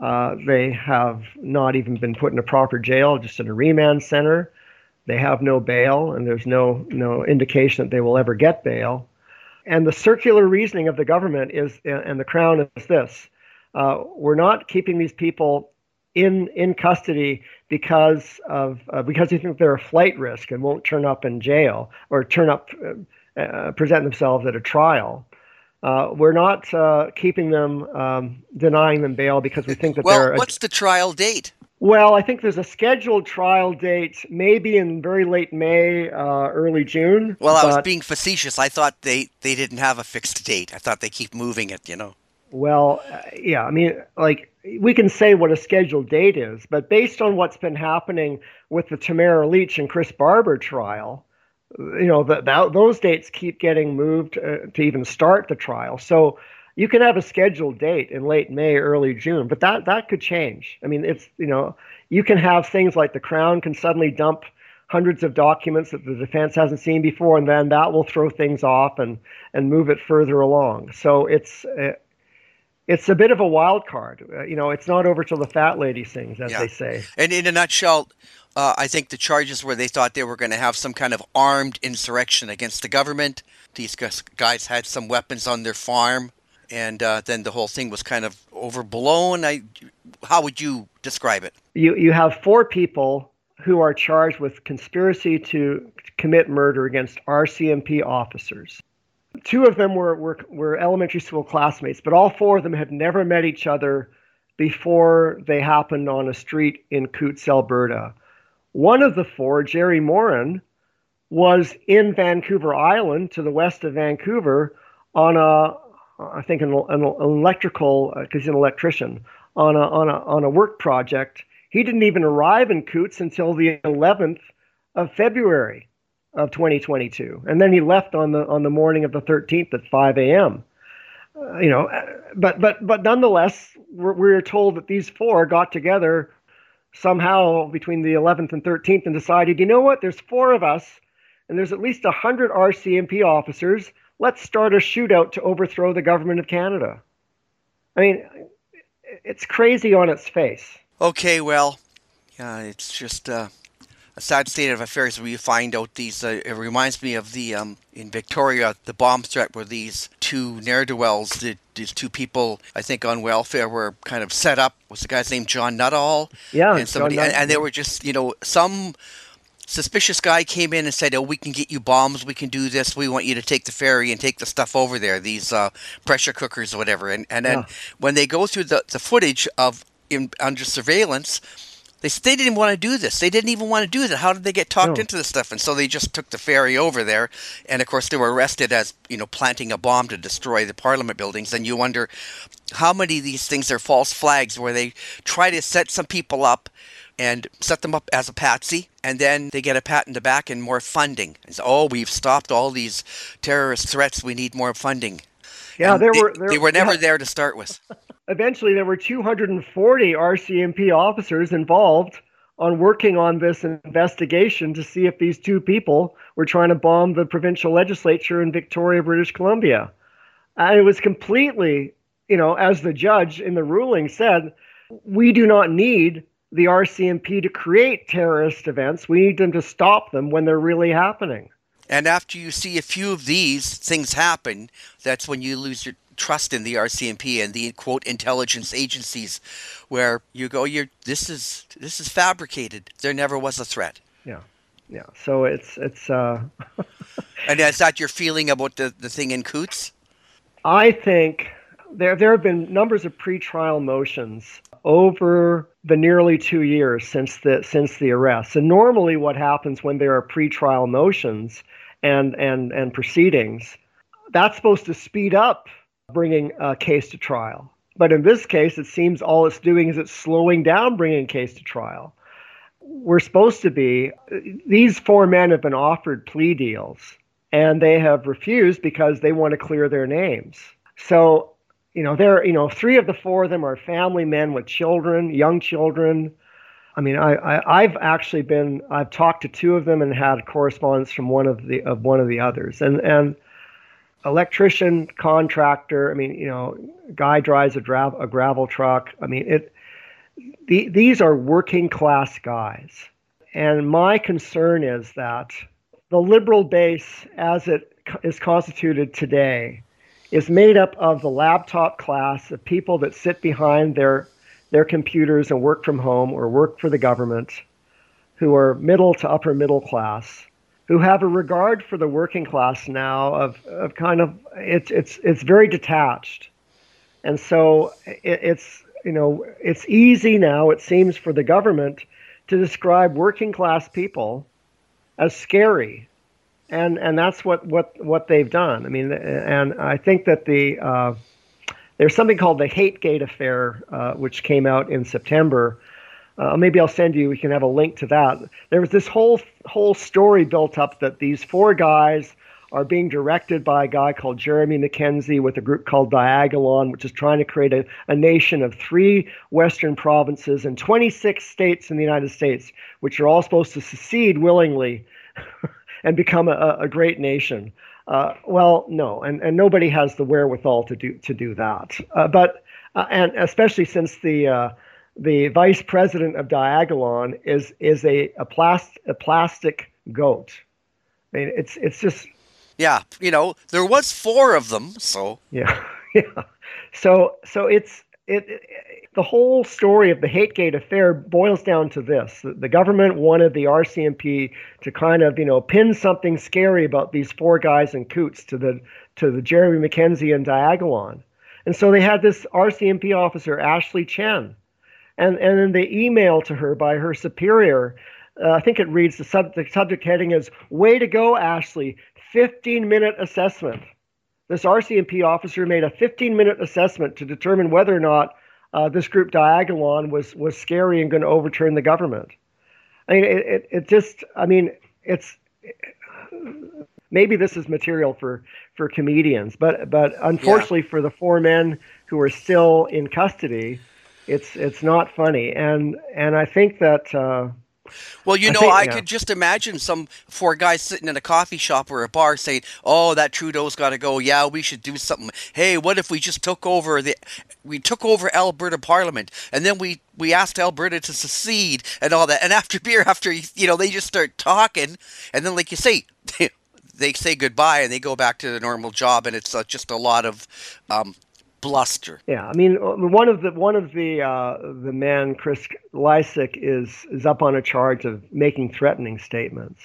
[SPEAKER 8] Uh, they have not even been put in a proper jail, just in a remand center. They have no bail, and there's no no indication that they will ever get bail. And the circular reasoning of the government is, and the Crown is this: uh, we're not keeping these people in in custody because of uh, because they think they're a flight risk and won't turn up in jail or turn up uh, uh present themselves at a trial. Uh, we're not uh, keeping them um, denying them bail because we think that
[SPEAKER 6] well,
[SPEAKER 8] they're.
[SPEAKER 6] what's the trial date?
[SPEAKER 8] Well, I think there's a scheduled trial date, maybe in very late May, uh, early June.
[SPEAKER 6] Well, I was being facetious. I thought they, they didn't have a fixed date. I thought they keep moving it, you know.
[SPEAKER 8] Well, uh, yeah, I mean, like we can say what a scheduled date is, but based on what's been happening with the Tamara Lich and Chris Barber trial, you know, that those dates keep getting moved uh, to even start the trial. So you can have a scheduled date in late May, early June, but that that could change. I mean, it's you know, you can have things like the Crown can suddenly dump hundreds of documents that the defense hasn't seen before, and then that will throw things off and and move it further along. So it's. Uh, it's a bit of a wild card. Uh, you know, it's not over till the fat lady sings, as
[SPEAKER 6] Yeah.
[SPEAKER 8] they say.
[SPEAKER 6] And in a nutshell, uh, I think the charges were they thought they were going to have some kind of armed insurrection against the government. These guys- guys had some weapons on their farm, and uh, then the whole thing was kind of overblown. I, how would you describe it?
[SPEAKER 8] You you have four people who are charged with conspiracy to commit murder against RCMP officers. Two of them were, were were elementary school classmates, but all four of them had never met each other before they happened on a street in Coutts, Alberta. One of the four, Jerry Morin, was in Vancouver Island to the west of Vancouver on a, I think an, an electrical, because he's an electrician, on a, on a on a work project. He didn't even arrive in Coutts until the 11th of February of 2022, and then he left on the on the morning of the 13th at 5 a.m. Uh, you know, uh, but but but nonetheless, we're, we're told that these four got together somehow between the 11th and 13th and decided, you know what, there's four of us, and there's at least 100 RCMP officers. Let's start a shootout to overthrow the government of Canada. I mean, it's crazy on its face.
[SPEAKER 6] Okay, well, yeah, it's just uh, a sad state of affairs where you find out these. Uh, it reminds me of the um, in Victoria, the bomb threat where these two ne'er do wells, the, these two people, I think on welfare, were kind of set up. Was the guy's name John Nuttall?
[SPEAKER 8] Yeah,
[SPEAKER 6] and somebody,
[SPEAKER 8] John
[SPEAKER 6] and, and they were just, you know, some suspicious guy came in and said, "Oh, we can get you bombs. We can do this. We want you to take the ferry and take the stuff over there. These uh, pressure cookers or whatever." And and then
[SPEAKER 8] Yeah.
[SPEAKER 6] when they go through the, the footage of in, under surveillance, they they didn't want to do this. They didn't even want to do that. How did they get talked
[SPEAKER 8] No.
[SPEAKER 6] into this stuff? And so they just took the ferry over there, and of course they were arrested as you know planting a bomb to destroy the Parliament buildings. And you wonder how many of these things are false flags where they try to set some people up and set them up as a patsy, and then they get a pat in the back and more funding. So, oh, we've stopped all these terrorist threats. We need more funding.
[SPEAKER 8] Yeah,
[SPEAKER 6] And
[SPEAKER 8] there
[SPEAKER 6] they,
[SPEAKER 8] were there,
[SPEAKER 6] they were never
[SPEAKER 8] yeah.
[SPEAKER 6] there to start with. (laughs)
[SPEAKER 8] eventually there were 240 RCMP officers involved on working on this investigation to see if these two people were trying to bomb the provincial legislature in Victoria, British Columbia. And it was completely, you know, as the judge in the ruling said, we do not need the RCMP to create terrorist events. We need them to stop them when they're really happening.
[SPEAKER 6] And after you see a few of these things happen, that's when you lose your trust in the RCMP and the quote intelligence agencies, where you go, "You're this is this is fabricated. There never was a threat."
[SPEAKER 8] Yeah. Yeah. So it's it's uh (laughs)
[SPEAKER 6] And is that your feeling about the, the thing in Coutts?
[SPEAKER 8] I think there there have been numbers of pretrial motions over the nearly two years since the since the arrest. And normally, what happens when there are pretrial motions and and and proceedings, that's supposed to speed up bringing a case to trial. But in this case, it seems all it's doing is it's slowing down bringing a case to trial. We're supposed to be these four men have been offered plea deals and they have refused because they want to clear their names. So you know, they're you know three of the four of them are family men with children, young children. I mean, I, I I've actually been I've talked to two of them and had correspondence from one of the of one of the others, and and electrician contractor. I mean, you know, guy drives a, dra- a gravel truck. I mean, it. The, these are working class guys, and my concern is that the liberal base, as it is constituted today, is made up of the laptop class of people that sit behind their their computers and work from home or work for the government, who are middle to upper middle class, who have a regard for the working class now of, of kind of it's it's it's very detached, and so it, it's you know it's easy now it seems for the government to describe working class people as scary and and that's what what what they've done. I mean, and I think that the uh, there's something called the Hate Gate affair, uh, which came out in September. Uh, maybe I'll send you. We can have a link to that. There was this whole whole story built up that these four guys are being directed by a guy called Jeremy MacKenzie with a group called Diagolon, which is trying to create a, a nation of three Western provinces and 26 states in the United States, which are all supposed to secede willingly. (laughs) and become a, a great nation. Uh, well, no, and, and nobody has the wherewithal to do to do that. Uh, but uh, and especially since the uh, the vice president of Diagolon is is a a, plast, a plastic goat. I mean, it's it's just
[SPEAKER 6] yeah, you know, there was four of them, so
[SPEAKER 8] yeah, (laughs) yeah. So so it's it, it, the whole story of the Hategate affair boils down to this: the government wanted the RCMP to kind of, you know, pin something scary about these four guys in Coutts to the to the Jeremy MacKenzie and Diagolon, and so they had this RCMP officer Ashley Chen, and and then they emailed to her by her superior. Uh, I think it reads the, sub, the subject heading is "Way to go, Ashley! 15 minute assessment." This RCMP officer made a 15 minute assessment to determine whether or not uh, this group Diagolon was was scary and going to overturn the government. I mean, it, it, it just, I mean, it's maybe this is material for for comedians, but but unfortunately yeah. for the four men who are still in custody, it's it's not funny, and and I think that. Uh,
[SPEAKER 6] well, you know, I, think, I yeah. could just imagine some four guys sitting in a coffee shop or a bar saying, "Oh, that Trudeau's got to go. Yeah, we should do something. Hey, what if we just took over the, we took over Alberta Parliament, and then we we asked Alberta to secede and all that. And after (laughs) beer, after you know, they just start talking, and then like you say, (laughs) they say goodbye and they go back to the normal job, and it's uh, just a lot of um, bluster.
[SPEAKER 8] Yeah, I mean, uh, one of the one of the uh, the men, Chris Lysyk, is is up on a charge of making threatening statements,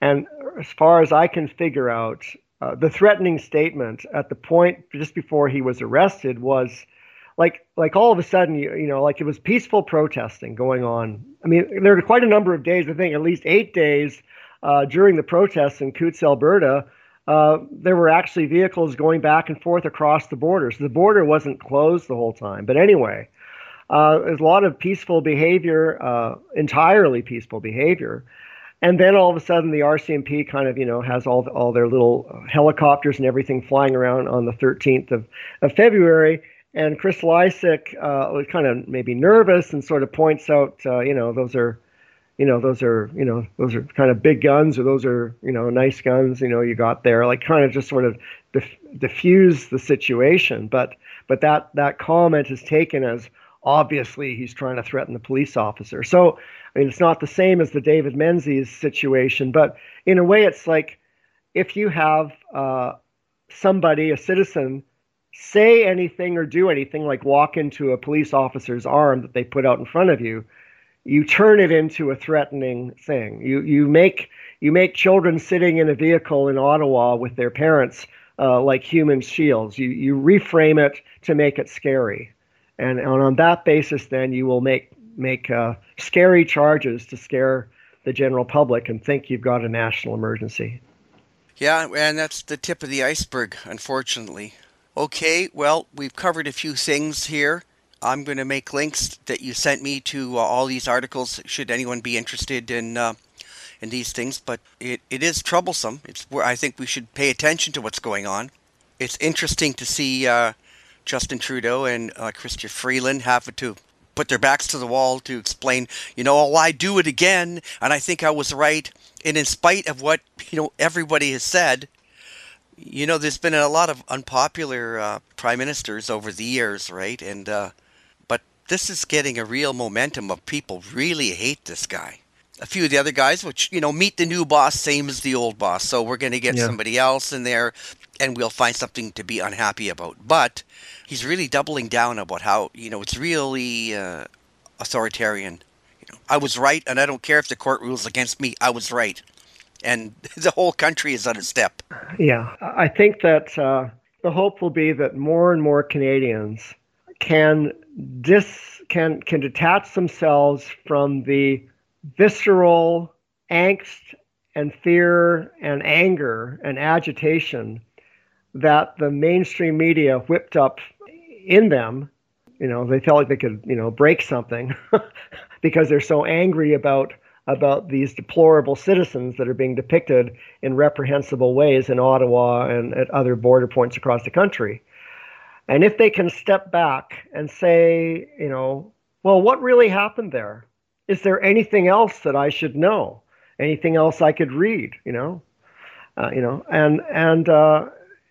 [SPEAKER 8] and as far as I can figure out, uh, the threatening statement at the point just before he was arrested was like like all of a sudden you, you know like it was peaceful protesting going on. I mean, there were quite a number of days. I think at least eight days uh, during the protests in Coutts, Alberta uh, there were actually vehicles going back and forth across the border. The border wasn't closed the whole time. But anyway, uh, there's a lot of peaceful behavior, uh, entirely peaceful behavior. And then all of a sudden, the RCMP kind of, you know, has all all their little helicopters and everything flying around on the 13th of, of February. And Chris Lysyk uh, was kind of maybe nervous and sort of points out, uh, you know, those are you know, those are, you know, those are kind of big guns or those are, you know, nice guns, you know, you got there, like kind of just sort of dif- diffuse the situation. But, but that, that comment is taken as obviously he's trying to threaten the police officer. So, I mean, it's not the same as the David Menzies situation, but in a way, it's like if you have uh, somebody, a citizen, say anything or do anything like walk into a police officer's arm that they put out in front of you, you turn it into a threatening thing. You you make you make children sitting in a vehicle in Ottawa with their parents uh, like human shields. You you reframe it to make it scary, and, and on that basis, then you will make make uh, scary charges to scare the general public and think you've got a national emergency.
[SPEAKER 6] Yeah, and that's the tip of the iceberg, unfortunately. Okay, well, we've covered a few things here. I'm going to make links that you sent me to uh, all these articles. Should anyone be interested in uh, in these things, but it, it is troublesome. It's where I think we should pay attention to what's going on. It's interesting to see uh, Justin Trudeau and uh, Chrystia Freeland have to put their backs to the wall to explain, you know, oh, I do it again, and I think I was right. And in spite of what you know everybody has said, you know, there's been a lot of unpopular uh, prime ministers over the years, right? And uh, this is getting a real momentum of people really hate this guy. A few of the other guys, which you know, meet the new boss, same as the old boss. So we're going to get
[SPEAKER 8] Yeah.
[SPEAKER 6] somebody else in there, and we'll find something to be unhappy about. But he's really doubling down about how you know it's really uh, authoritarian. You know, I was right, and I don't care if the court rules against me. I was right, and (laughs) the whole country is on a step.
[SPEAKER 8] Yeah, I think that uh, the hope will be that more and more Canadians can dis can can detach themselves from the visceral angst and fear and anger and agitation that the mainstream media whipped up in them. You know, they felt like they could, you know, break something (laughs) because they're so angry about about these deplorable citizens that are being depicted in reprehensible ways in Ottawa and at other border points across the country. And if they can step back and say, you know, well, what really happened there? Is there anything else that I should know? Anything else I could read? You know, uh, you know, and and uh,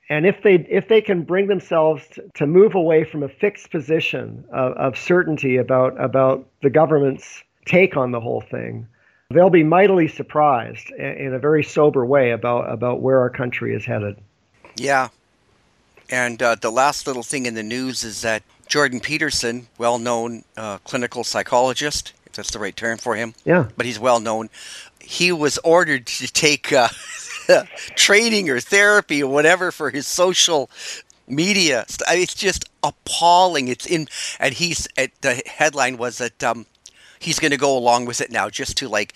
[SPEAKER 8] and if they if they can bring themselves to, move away from a fixed position of, of certainty about about the government's take on the whole thing, they'll be mightily surprised in a very sober way about about where our country is headed.
[SPEAKER 6] Yeah. And uh, the last little thing in the news is that Jordan Peterson, well known uh, clinical psychologist, if that's the right term for him,
[SPEAKER 8] Yeah.
[SPEAKER 6] but he's well known, he was ordered to take uh, (laughs) training or therapy or whatever for his social media. st- I mean, It's just appalling. It's in, and he's, at, the headline was that um, he's going to go along with it now just to like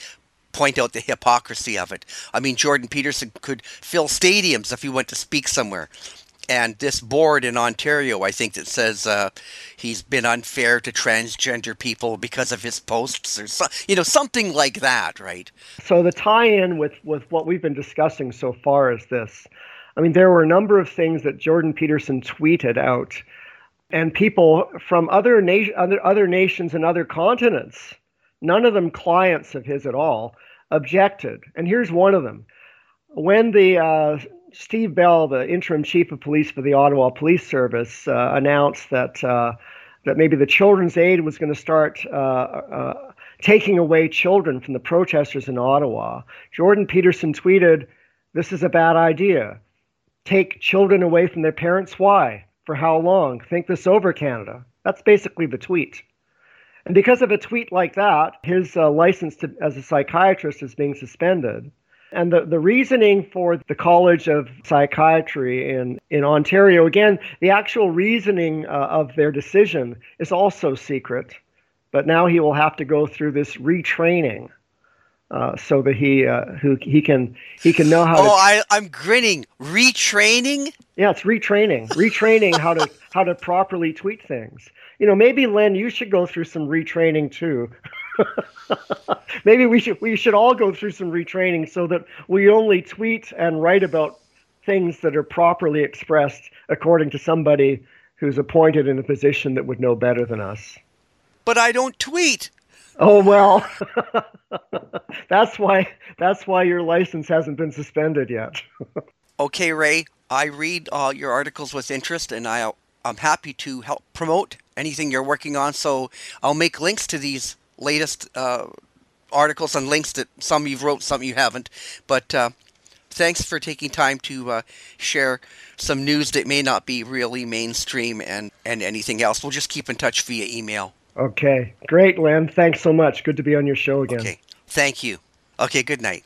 [SPEAKER 6] point out the hypocrisy of it. I mean, Jordan Peterson could fill stadiums if he went to speak somewhere. And this board in Ontario, I think, that says uh, he's been unfair to transgender people because of his posts, or so, you know, something like that, right?
[SPEAKER 8] So the tie-in with with what we've been discussing so far is this. I mean, there were a number of things that Jordan Peterson tweeted out, and people from other nation, other other nations and other continents, none of them clients of his at all, objected. And here's one of them: when the uh, Steve Bell, the interim chief of police for the Ottawa Police Service, uh, announced that uh, that maybe the Children's Aid was going to start uh, uh, taking away children from the protesters in Ottawa. Jordan Peterson tweeted, "This is a bad idea. Take children away from their parents. Why? For how long? Think this over, Canada." That's basically the tweet. And because of a tweet like that, his uh, license to, as a psychiatrist is being suspended. And the, the reasoning for the College of Psychiatry in, in Ontario, again, the actual reasoning uh, of their decision is also secret. But now he will have to go through this retraining uh, so that he uh, who he can he can know how
[SPEAKER 6] Oh,
[SPEAKER 8] to
[SPEAKER 6] I, I'm grinning. Retraining?
[SPEAKER 8] yeah, it's retraining, retraining how to how to properly tweet things. You know, maybe Len, you should go through some retraining too. (laughs) (laughs) maybe we should we should all go through some retraining so that we only tweet and write about things that are properly expressed according to somebody who's appointed in a position that would know better than us.
[SPEAKER 6] But I don't tweet.
[SPEAKER 8] Oh well, (laughs) that's why that's why your license hasn't been suspended yet. (laughs)
[SPEAKER 6] Okay, Ray, I read uh, your articles with interest, and I, I'm happy to help promote anything you're working on. So I'll make links to these latest uh, articles and links that some you've wrote, some you haven't. But uh, thanks for taking time to uh, share some news that may not be really mainstream and, and anything else. We'll just keep in touch via email.
[SPEAKER 8] Okay, great, Len. Thanks so much. Good to be on your show again.
[SPEAKER 6] Okay, thank you. Okay, good night.